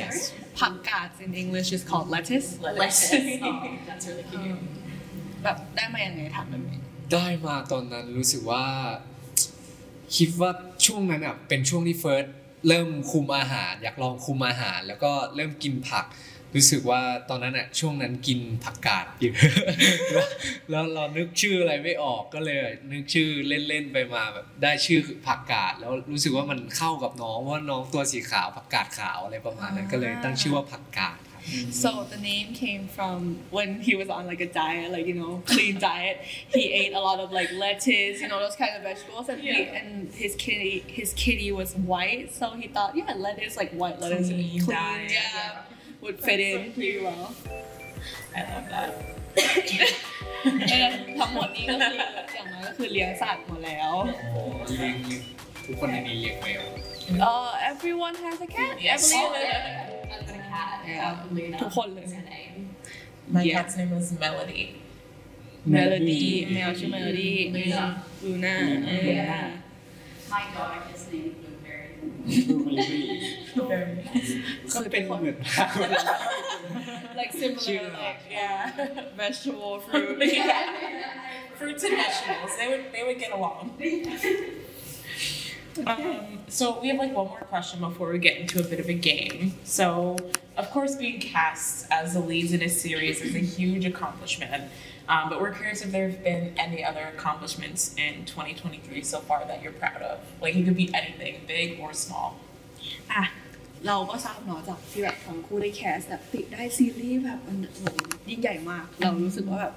yes Pakats in English is called lettuce. Lettuce. Oh, that's really cute. แบบได้มายังไงถามได้ไหมได้มาตอนนั้นรู้สึกว่า คิดว่าช่วงนั้นอะเป็นช่วงที่เฟิร์สเริ่มคุมอาหาร อยากลองคุมอาหาร แล้วก็เริ่มกินผัก รู้สึกว่าตอนนั้นอะช่วงนั้นกินผักกาดเยอะแล้วแล้วเรานึกชื่ออะไรไม่ออกก็เลย นึกชื่อเล่นๆไปมาแบบได้ชื่อผักกาดแล้วรู้สึกว่ามันเข้ากับน้องเพราะว่าน้องตัวสีขาวผักกาดขาวอะไรประมาณนั้นก็เลยตั้งชื่อว่าผักกาดครับ So the name came from when he was on like a diet, like you know, clean diet. He ate a lot of like lettuce, you know, those kind of vegetables, and he, Yeah. and his kitty, his kitty was white, so he thought, yeah, lettuce, like white lettuce, and Clean clean, diet, yeah, yeah. Would fit in pretty well. I love that. แล้วทั้งหมดนี้ก็คืออย่างน้อยก็คือเลี้ยงสัตว์หมดแล้วโอ้เลี้ยงทุกคนในนี้เลี้ยงแมว Uh, everyone has a cat. I Yes. believe it. I've got a cat. Yeah. Um, Luna. ทุกคนเลย is her name. My Yeah. cat's name is Melody. Melody แมวชื่อ Melody Luna. Luna Yeah. My dog is named Blueberry. Very nice. It's like similar, like yeah, vegetable, fruit, yeah. fruits and vegetables. They would they would get along. Okay. Um, so we have like one more question before we get into a bit of a game. So, of course, being cast as the leads in a series is a huge accomplishment. Um, but we're curious if there have been any other accomplishments in 2023 so far that you're proud of. Like it could be anything, big or small. อะเราก็ทราบเนาะจากที่แบบทั้งคู่ได้แคสแบบติดได้ซีรีส์แบบมันโอ้โหยิ่งใหญ่มาก เรารู้สึกว่าแบบ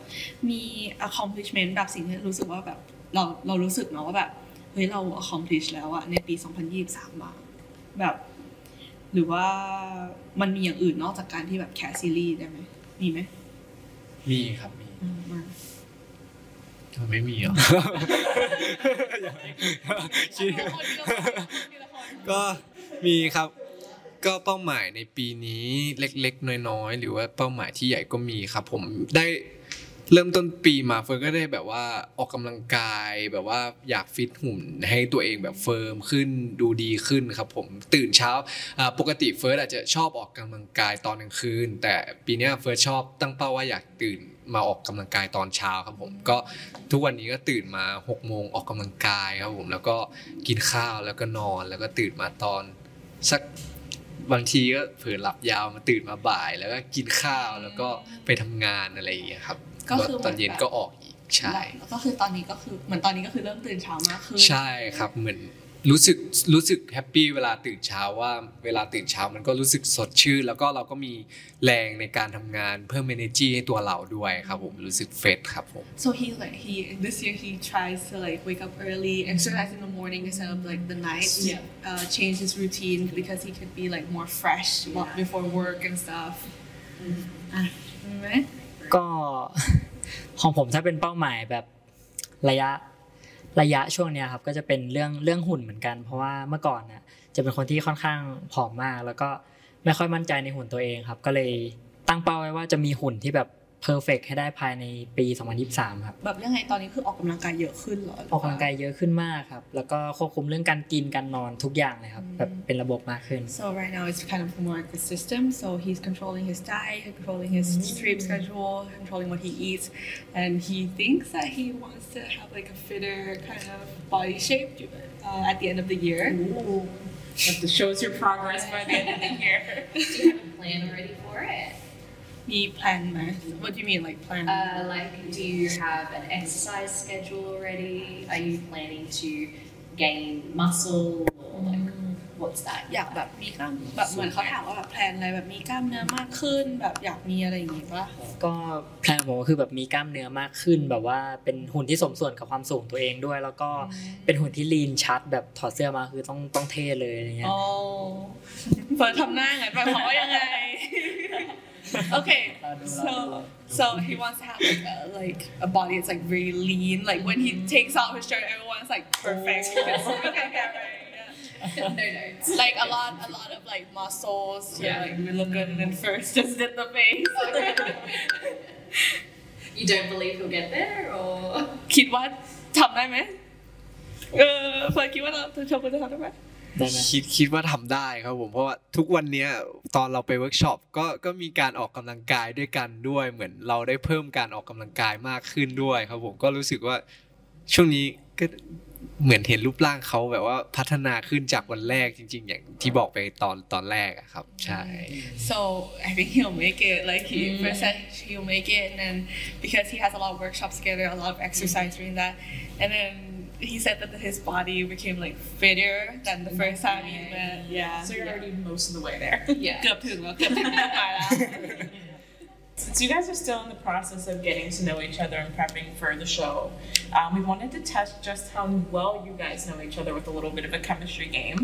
มี accomplishment แบบสิ่งที่รู้สึกว่าแบบเราเรารู้สึกเนาะว่าแบบเฮ้ยเรา accomplish แล้วอะในปี 2023มาแบบหรือว่ามันมีอย่างอื่นนอกจากการที่แบบแคสซีรีส์ได้ไหมมีไหมมีครับมีอืมมา ไม่มีเหรอก็มีครับ ก็เป้าหมายในปีนี้เล็ก ๆ น้อยๆ หรือว่าเป้าหมายที่ใหญ่ก็มีครับ ผมได้เริ่มต้นปีมาเฟิร์นก็ได้แบบว่าออกกำลังกายแบบว่าอยากฟิตหุ่นให้ตัวเองแบบ firm ขึ้นดูดีขึ้นครับผมตื่นเช้าอ่าปกติเฟิร์สอาจจะชอบออกกำลังกายตอนกลางคืน แต่ปีเนี้ยเฟิร์สชอบตั้งเป้าว่าอยากตื่น มาออกกำลังกายตอนเช้าครับผมก็ทุกวันนี้ก็ตื่นมา6กโมงออกกำลังกายครับผมแล้วก็กินข้าวแล้วก็นอนแล้วก็ตื่นมาตอนสักบางทีก็เผลอหลับยาวมาตื่นมาบ่าย แล้วก็กินข้าวแล้วก็ไปทำงานอะไรอย่างเงี้ยครับก็คือตอนเย็นก็ออกอีกใช่แล้วก็คือตอนนี้ก็คือเหมือนตอนนี้ก็คือเริ่มตื่นเช้ามากขึ้นใช่ครับเหมือน รู้สึกรู้สึกแฮปปี้เวลาตื่นเช้าว่าเวลาตื่นเช้ามันก็รู้สึกสดชื่น แล้วก็เราก็มีแรงในการทำงานเพิ่ม energy ให้ตัวเราด้วยครับผมรู้สึกเฟรชครับผม So he like he this year he tries to like wake up early, exercise in the morning instead of like the night. Yeah. Uh, change his routine because he could be like more fresh well, before work and stuff. อะเห็นไหมก็ของผมถ้าเป็นเป้าหมายแบบระยะ ระยะช่วงเนี้ยครับก็จะเป็นเรื่องเรื่องหุ่นเหมือนกัน เพราะว่าเมื่อก่อนน่ะจะเป็นคนที่ค่อนข้างผอมมาก แล้วก็ไม่ค่อยมั่นใจในหุ่นตัวเองครับ ก็เลยตั้งเป้าไว้ว่าจะมีหุ่นที่แบบ เพอร์เฟกให้ได้ภายในปี 2023 ครับ แบบยังไงตอนนี้คือออกกำลังกายเยอะขึ้นเหรอ ออกกำลังกายเยอะขึ้นมากครับ แล้วก็ควบคุมเรื่องการกินการนอนทุกอย่างเลยครับ แบบเป็นระบบมากขึ้น So right now it's kind of more like a system. So he's controlling his diet, controlling his sleep schedule, controlling what he eats, and he thinks that he wants to have like a fitter kind of body shape uh, at the end of the year. That shows your progress by the end of the year. Do you have a plan already for it? มีแพลนไหม What do you mean like plan Uh, like, do you have an exercise schedule already? Are you planning to gain muscle or like what's that? อยากแบบมีกล้ามแบบเหมือนเขาถามว่าแบบ plan อะไรแบบมีกล้ามเนื้อมากขึ้น แบบอยากมีอะไรอย่างงี้ปะก็ plan ผมก็คือแบบมีกล้ามเนื้อมากขึ้น แบบว่าเป็นหุ่นที่สมส่วนกับความสูงตัวเองด้วย แล้วก็เป็นหุ่นที่ lean ชัด แบบถอดเสื้อมาคือต้องต้องเท่เลยอะไรเงี้ยอ๋อเฟิร์สทำหน้าไงไปเพราะว่ายังไง okay so so he wants to have like a, like a body that's like very lean like when he takes off his shirt everyone's like perfect because look at that, right? Yeah. no, no. like a lot a lot of like muscles to Yeah. like we look good and then first just did the face You don't believe he'll get there, or คิดว่าทำได้ไหมเออเฟิร์สคิดว่าเราเธอควรจะทำได้ไหม ได้ไหมคิดคิดว่าทำได้ครับผมเพราะว่าทุกวันเนี้ยตอนเราไปเวิร์กช็อปก็ก็มีการออกกำลังกายด้วยกันด้วย เหมือนเราได้เพิ่มการออกกำลังกายมากขึ้นด้วยครับผมก็รู้สึกว่าช่วงนี้ก็เหมือนเห็นรูปร่างเขาแบบว่าพัฒนาขึ้นจากวันแรกจริง ๆ อย่างที่บอกไปตอนตอนแรกอะครับใช่ So I think he'll make it. Like he first said he'll make it, and then because he has a lot of workshops together, a lot of exercise doing that, and then he said that his body became like fitter than the first time he met. Yeah. So you're already most of the way there. yeah? เกือบถึงแล้วเกือบถึงเป้าหมายแล้ว Since you guys are still in the process of getting to know each other and prepping for the show, um, we wanted to test just how well you guys know each other with a little bit of a chemistry game.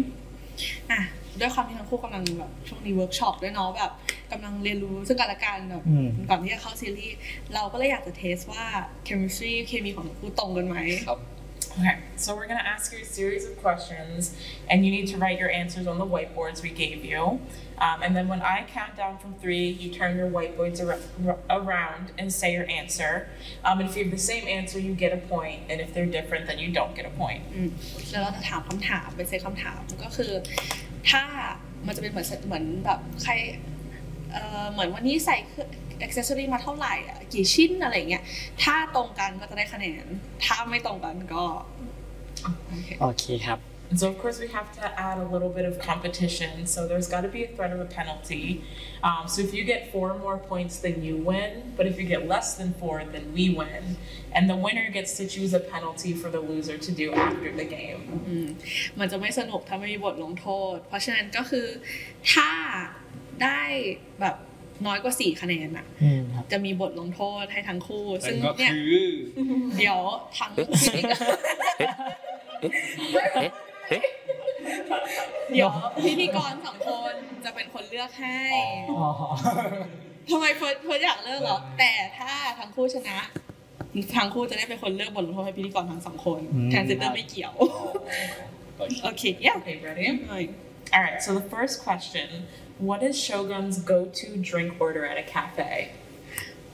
อ่ะด้วยความที่ทั้งคู่กำลังแบบช่วงนี้เวิร์กช็อปด้วยเนาะแบบกำลังเรียนรู้ซึ่งกันและกันแบบ อืม ก่อนที่จะเข้าซีรีส์เราก็เลยอยากจะเทสว่า chemistry เคมีของทั้งคู่ตรงกันไหม ครับ เ Okay, so we're going to ask you a series of questions, and you need to write your answers on the whiteboards we gave you. Um, and then when I count down from three, you turn your whiteboards ar- around and say your answer. Um, and if you have the same answer, you get a point, and if they're different, then you don't get a point. อืมแล้วเราจะถามคำถามเป็นเซตคำถามก็คือ ถ้ามันจะเป็นเหมือนเหมือนแบบใคร เอ่อเหมือนวันนี้ใส่อ็อกเซสซอรี่มาเท่าไหร่อะกี่ชิ้นอะไรเงี้ย ถ้าตรงกันก็จะได้คะแนน ถ้าไม่ตรงกันก็ โอเคครับ And so, of course, we have to add a little bit of competition. So, there's got to be a threat of a penalty. Um, so, if you get four more points, then you win. But if you get less than four, then we win. And the winner gets to choose a penalty for the loser to do after the game. อืมมันจะไม่สนุกถ้าไม่มีบทลงโทษ เพราะฉะนั้นก็คือถ้า ได้แบบน้อยกว่าสี่คะแนนอะอืมครับจะมีบทลงโทษให้ทั้งคู่นั่ซึ่งนก็เนี่ยคือเดี๋ยวทั้งเดี๋ยวพิธีกรสองคนจะเป็นคนเลือกให้อ๋อทำไมเฟิร์สเฟิร์สอยากเลือกเหรอ แต่ถ้าทั้งคู่ชนะทั้งคู่จะได้เป็นคนเลือกบทลงโทษให้พิธีกรทั้งสองคนแทนเซนเตอร์ไม่เกี่ยว โอเค yeah Okay, ready? All right, so the first question What is Shogun's go to drink order at a cafe?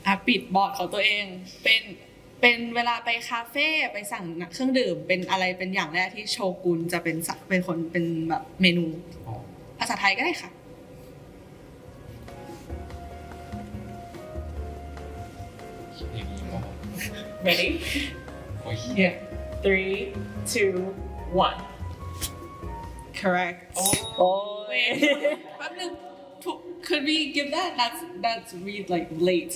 อะปิดบอร์ดของตัวเองเป็นเป็นเวลาไปคาเฟ่ไปสั่งเครื่องดื่ม เป็นอะไรเป็นอย่างแรกที่โชกุนจะเป็นสัเป็นคนเป็นแบบเมนู ภาษาไทยก็ได้ค่ะ Ready? Yeah. Three, two, one. correct โอ้ยแป๊บนึงถูก could we give that that's that's read like late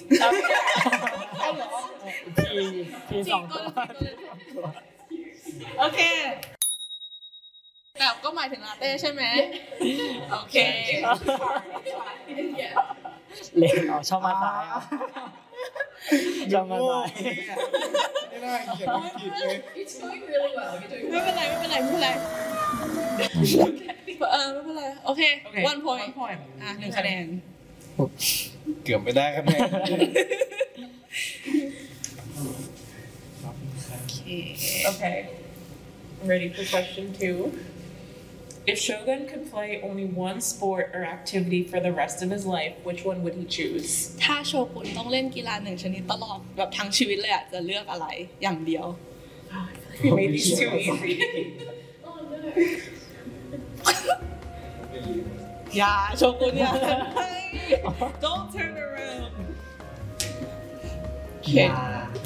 ทีทีสองตัวโอเคแต่ก็หมายถึงลาเต้ใช่ไหมโอเคเล่นเอาชอบมาซ้ายอะชอบมาซ้ายไม่น่าเขียนผิดเลยไม่เป็นไรไม่เป็นไรไม่เป็นไร เออไม่เป็นไร โอเค Okay, one point one point. อ่ะหนึ่งคะแนน เกือบไม่ได้ครับเนี่ย โอเค Okay. Ready for question two? If Shogun could play only one sport or activity for the rest of his life, which one would he choose? ถ้าโชกุนต้องเล่นกีฬาหนึ่งชนิดตลอดแบบทั้งชีวิตเลยอ่ะ จะเลือกอะไรอย่างเดียว We made these too easy. อย่าโชกุนอย่า don't turn around โอเค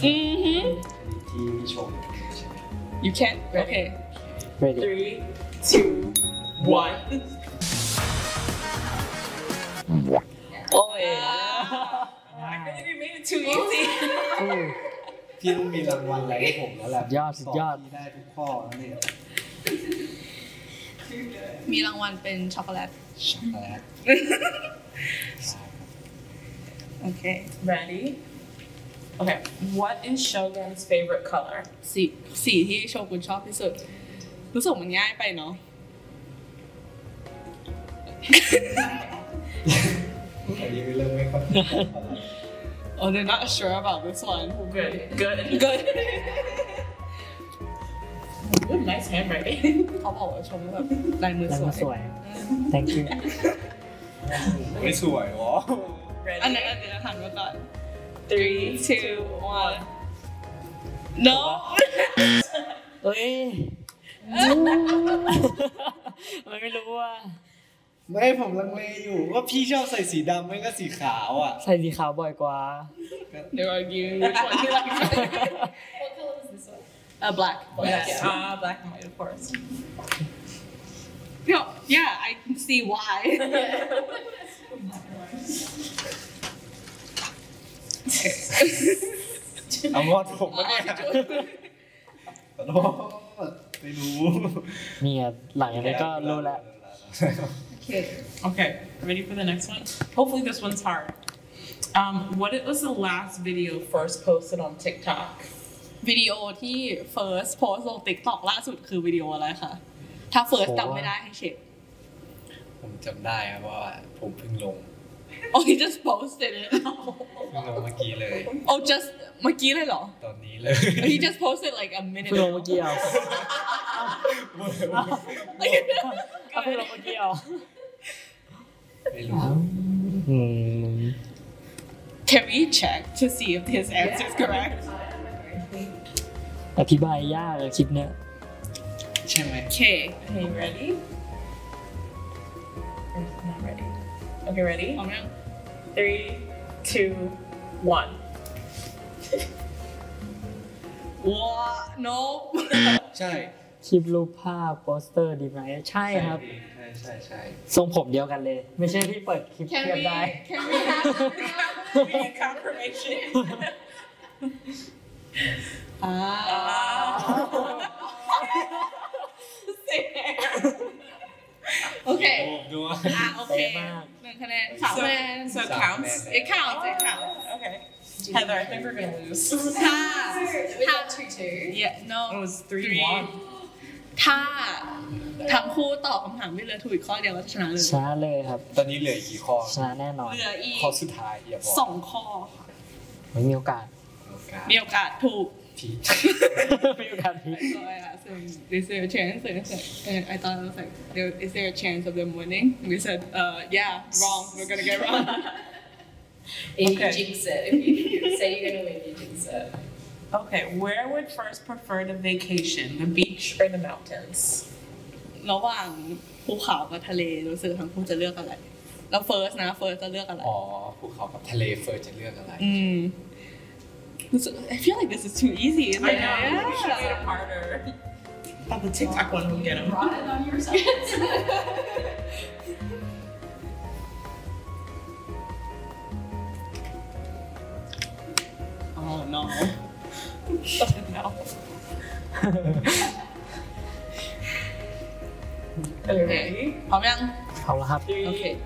อือหือที่ชม you can โอเค ready Three, two, one. โอ้ย I feel like we made it too easy. พี่ต้องมีรางวัลอะไรให้ผมแล้วแหละสุดยอดสุดยอดสบพี่ได้ทุกข้อแล้วเนี่ย มีรางวัลเป็นช็อกโกแลต ช็อกโกแลต โอเค Ready? Okay. What is Shogun's favorite color? สีสีที่โชกุนชอบที่สุด รู้สึกมันง่ายไปเนาะ อันนี้เริ่มไม่ค่อย Oh they're not sure about this one Good. Good. good Good. Nice handwriting. เขาบอกว่าชมว่าแบบลายมือแล้วสวมายสวย thank you ไม่สวยหรอ อัน Ready? ไหนอันไหนหันมาก่อน Three, two one no เอ้ยมันไม่รู้ว่า ไม่ผมลังเลอยู่ว่าพี่ชอบใส่สีดำไม่ก็สีขาวอะ ใส่สีขาวบ่อยกว่า they're arguing which one you like uh, black Yes. Ah, black and white, of course. no yeah I can see why เอางอดผมมาเนี่ยขอโทษไม่รู้ นี่อ่ะหลังจากนี้ก็รู้แล้ว Okay, ready for the next one? Hopefully, this one's hard. Um, what was the last video first posted on TikTok? วิดีโอที่ first post ลง TikTok ล่าสุดคือวิดีโออะไรคะ ถ้า first จำไม่ได้ให้เช็ค ผมจำได้ครับว่าผมเพิ่งลง oh he just posted it ลงเมื่อกี้เลย oh just เมื่อกี้เลยเหรอ ตอนนี้เลย he just posted like a minute เพิ่งลงเมื่อ ago กี้เอาเอาเพิ่งลงเมื่อกี้เอาไม่รู้อืม can we check to see if his answer is correct อธิบายยากเลยคลิปเนี้ยใช่ไหม okay Okay, ready? Or Not ready. Okay, ready? พร้อมยัง Three, two, one. what no ใช่คลิปรูปภาพโปสเตอร์ดีไหมใช่ครับ ใช่ใช่ใช่ทรงผมเดียวกันเลย ไม่ใช่ที่เปิดคลิป can เทียบ we ได้ can we have We need confirmation. อ่า Same hair. โอเคโอ้ดูว่าอะโอเคเป๊ะมากหนึ่งคะแนนสามคะแนน So it counts. it counts it counts Okay. Heather, I think we're gonna lose. ถ้า We ถ้า got two two. yeah no It was three, one. ถ้าทั้งคู่ตอบคำถามที่เหลือถูกอีกข้อเดียวก็ชนะเลยชนะเลยครับ ตอนนี้เหลืออีกกี่ข้อชนะแน่นอนเหลืออีกข้อสุดท้ายอย่าบอกสองข้อค่ะไม่มีโอกาสโอกาส มีโอกาสถูก พีค ไม่มีโอกาสพีค So I asked him, is there a chance? And I, said, and I thought I was like, there, is there a chance of them winning? And we said, uh, yeah, wrong. We're gonna get wrong. You Okay. jinx it. If you, if you say you're gonna win, you jinx it. Okay, where would first prefer the vacation, the beach or the mountains? ระหว่างภูเขากับทะเลรู้สึกทั้งคู่จะเลือกอะไร แล้วเฟิร์สนะเฟิร์สจะเลือกอะไร อ๋อภูเขากับทะเลเฟิร์สจะเลือกอะไร อืม this, I feel like this is too easy. Isn't I know. Yeah. We should made it harder. Thought the TikTok one would get him. Brought it on yourself. oh no. no. Are you ready? 好吗？好了哈。Three, okay.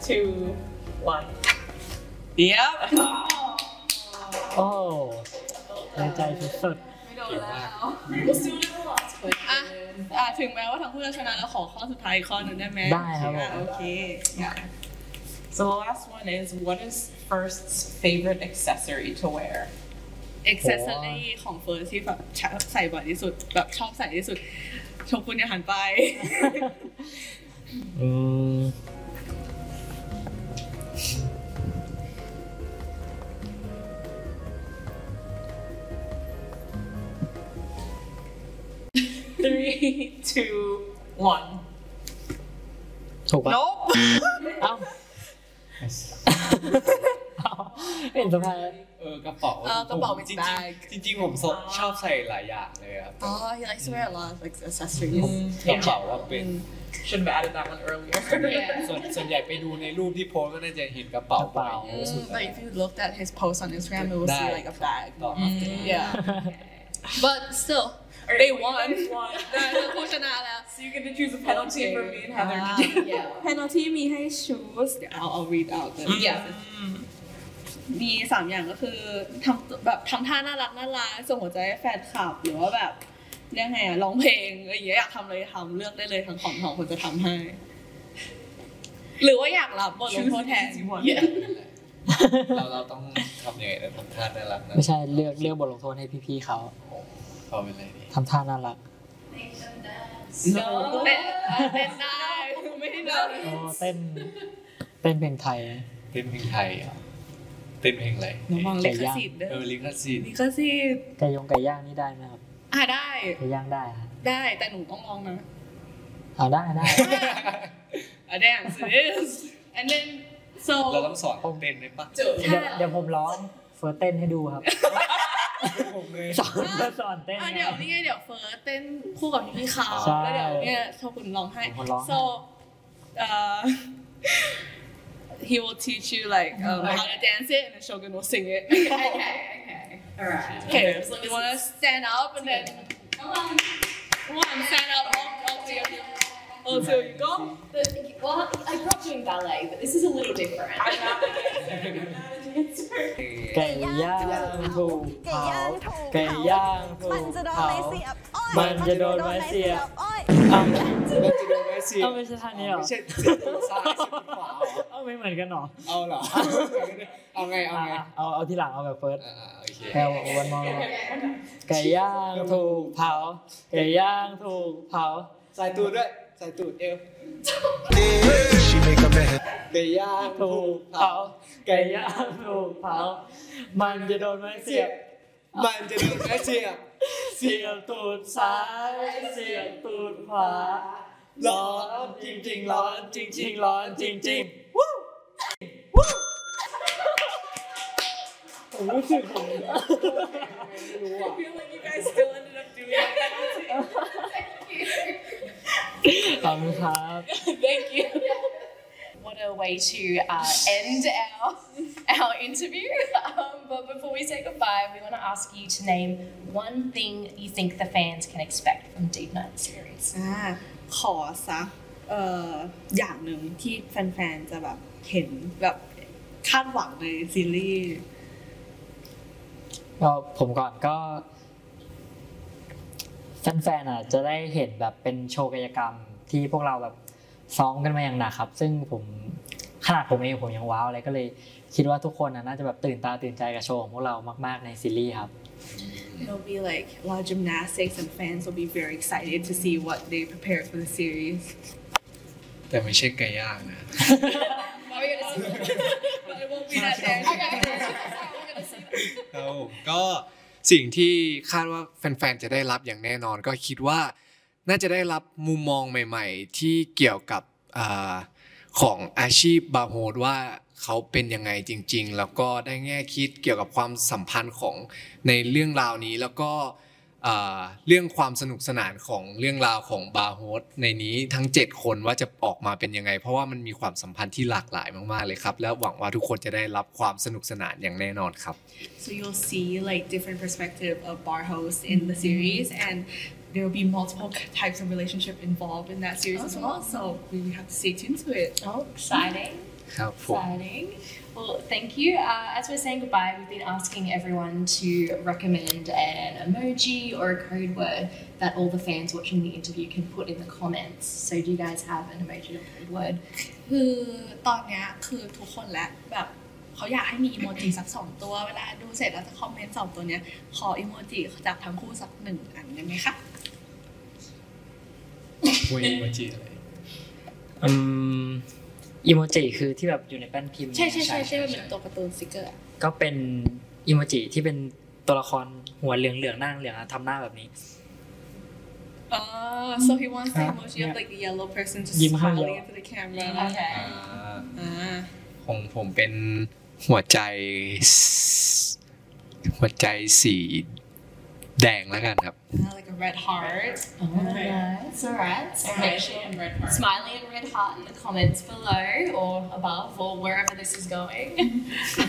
two, one. Yep. Oh. โอ้ดีใจสุดไม่โดนแล้ว We'll still do the last อะ question. อะถึงแม้ว่าทั้งคู่จะชนะแล้วขอข้อสุดท้ายอีกข้อหนึ่งได้ไหมได้ครับผม อะโอเค So the last one is what is first's favorite accessory to wear? accessory ของเฟิร์สที่แบบใส่บ่อยที่สุด แบบชอบใส่ที่สุดโชกุนอย่าหันไปๆอืม two, one. ถูกปะ Nope เอ้าเอ้าเห็นสภาพเออกระเป๋าเออกระเป๋าผมเป็นจริง bag ๆจริงๆผมชอบใส่หลายอย่างเลยครับอ๋อ he likes to wear a lot of like accessories กระเป๋าว่าเป็น Should have added that one earlier. Yeah. ส่วนส่วนใหญ่ไปดูในรูปที่โพสต์ก็น่าจะเห็นกระเป๋าบ่อยเยอะสุด but if you looked at his post on Instagram you will see Bag. like a bag ต่อครับ yeah but still Alright, they we won guys won. ได้ทั้งคู่ชนะแล้ว So you get to choose a penalty for me and Heather. Ah. Did you? Yeah. penalty มีให้ choose เดี๋ยว I'll I'll read out the Yeah. มีสามอย่างก็คือทำแบบทำท่าน่ารักน่ารักส่งหัวใจให้แฟนคลับหรือว่าแบบเรียกไงอะร้องเพลงอะไรอย่างเงี้ยอยากทำอะไรทำเลือกได้เลยทั้งของของคนจะทำให้ หรือว่าอยากรับบทลงโทษแทน Choose the easy one. Yeah. เราเราต้องทำยังไงนะทำท่าน่ารักนะไม่ใช่เลือกเลือกบทลงโทษให้พี่ๆเขา เอาไปเลยดิทำท่าน่ารัก No เต้นเออเต้นได้ไม่ได้นะโอ้เต้นเต้นเพลงไทยเต้นเพลงไทยเหรอเต้นเพลงอะไรระวังลิขสิทธิ์เด้เอออลิขสิทธิ์ลิขสิทธิ์ไก่ย่างไก่ย่างนี่ได้ไหมครับอะได้ ไก่ย่างได้ครับได้แต่หนูต้องลองนะ เอาได้ได้ A dance it is and then so เราต้องสอนเต้นได้ปะเดี๋ยวเดี๋ยวผมร้องเฟิร์สเต้นให้ดูครับ ผมเลย สอนเพื่อสอนเต้น อ่ะ ไง เดี๋ยวนี่ไงเดี๋ยวเฟิร์สเต้นคู่กับพี่เขา ใช่ แล้วเดี๋ยวเนี่ยโชกุนร้องให้ ผมร้องให้ so uh he will teach you like um, how to dance it and then Shogun will sing it Okay, okay. Alright. okay so you want to stand up and then Come on. come on stand up all, all three of you all two of you go But, well, I grew up doing ballet, but this is a little different. I'm not the dancer. I'm not a dancer. ไก่ย่างถูกเผาไก่ย่างถูกเผามันจะโดนไม้เสียบเอามันจะโดนไหมเสียเอาไม่ใช่ท่านี้เหรอไม่ใช่เสียบตูดซ้ายเสียบตูดขวาเหรอเอาไม่เหมือนกันเหรอเอาเหรอเอาไงเอาไงอะเอาเอาที่หลังเอาแบบเฟิร์สอ่าโอเคแค่วันมองไก่ย่างถูกเผาไก่ย่างถูกเผาใส่ตูดด้วยใส่ตูดเอว She make a man. ไก่ย่างถูกเผา ไก่ย่างถูกเผามันจะโดนไม้เสียบ มันจะโดนไหมเสียบ เสียบตูดซ้าย เสียบตูดขวา ร้อนจริง ๆ ร้อนจริง ๆ ร้อนจริง ๆวู้วู้ผมรู้สึกผม I feel like you guys still ended up doing it. ขอบคุณครับ Thank you. What a way to uh, end our our interview. Um, but before we say goodbye, we want to ask you to name one thing you think the fans can expect from Deep Night series. อ่าขอสักเอ่ออย่างหนึ่งที่แฟนๆ จะแบบเห็นแบบคาดหวังในซีรีส์ก็ผมก่อนก็แฟนๆอะจะได้เห็นแบบเป็นโชว์กายกรรมที่พวกเราแบบ ซ้อมกันมาอย่างหนักครับ ซึ่งผมขนาดผมเองผมยังว้าวเลยก็เลย คิดว่าทุกคนน่ะน่าจะแบบตื่นตาตื่นใจกับโชว์ของพวกเรามาก ๆในซีรีส์ครับ It'll be like a lot of gymnastics and fans will be very excited to see what they prepared for the series แต่ไม่ใช่ไก่ย่างนะ Are we gonna see? but it won't be that day Okay. We're gonna see. ครับผมก็สิ่งที่คาดว่าแฟนๆ จะได้รับอย่างแน่นอนก็คิดว่า น่าจะได้รับมุมมองใหม่ ๆ ที่เกี่ยวกับอของอาชีพบาร์โฮสว่าเขาเป็นยังไงจริง ๆ แล้วก็ได้แง่คิดเกี่ยวกับความสัมพันธ์ของในเรื่องราวนี้แล้วก็เรื่องความสนุกสนานของเรื่องราวของบาร์โฮสในนี้ทั้ง 7 คนว่าจะออกมาเป็นยังไง เพราะว่ามันมีความสัมพันธ์ที่หลากหลายมากๆเลยครับและหวังว่าทุกคนจะได้รับความสนุกสนานอย่างแน่นอนครับ so you'll see like different perspective of bar hosts in the series and there will be multiple types of relationship involved in that series as well so we have to stay tuned to it Oh, exciting. ครับผม Exciting. Well, thank you. Uh, as we're saying goodbye, we've been asking everyone to recommend an emoji or a code word that all the fans watching the interview can put in the comments. So, do you guys have an emoji or code word? คือตอนเนี้ยคือทุกคนแล้วแบบเขาอยากให้มีอีโมจิสักสองตัวเวลาดูเสร็จแล้วจะคอมเมนต์สองตัวเนี้ยขออีโมจิจากทั้งคู่สักหนึ่งอันได้ไหมคะ คุยมาจีอะไรอืมอีโมจิคือที่แบบอยู่ในแป้นพิมพ์ใช่ใช่ใช่ใช่เป็นตัวการ์ตูนสติกเกอร์อะก็เป็นอีโมจิที่เป็นตัวละครหัวเหลืองเหลืองๆหน้าเหลืองๆอะทำหน้าแบบนี้อ๋อ so he wants the ครับ emoji of like the yellow person just ยิ้มให้เย smiling อะ into the camera Okay. อ่าของผมเป็นหัวใจสหัวใจสี แดงแล้วกันครับ uh, like a red heart Oh, nice. All right. So make sure and red heart. smiley and red heart in the comments below or above or wherever this is going.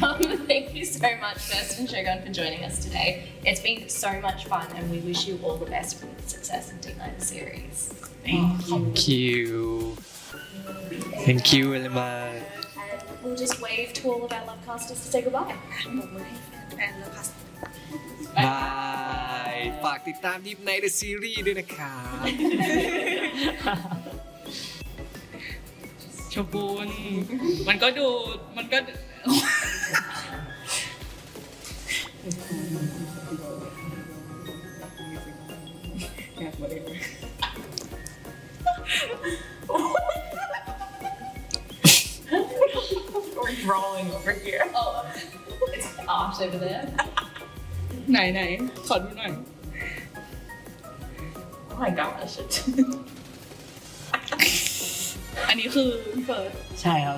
um, thank you so much, First and Shogun, for joining us today. It's been so much fun, and we wish you all the best for the success of Deep Night series. Thank you Thank you very much And we'll just wave to all of our lovecasters to say goodbye. ปร บมือให้แฟนๆแล้วค่ะบาย ฝากติดตามดิฟในเดอะซีรีส์ด้วยนะครับชกุนมันก็ดูมันก็ Rolling over here. Oh, it's art over there. ไหนไหนขอดูหน่อย Oh my gosh. อันนี้คือพี่เฟิร์สใช่ครับ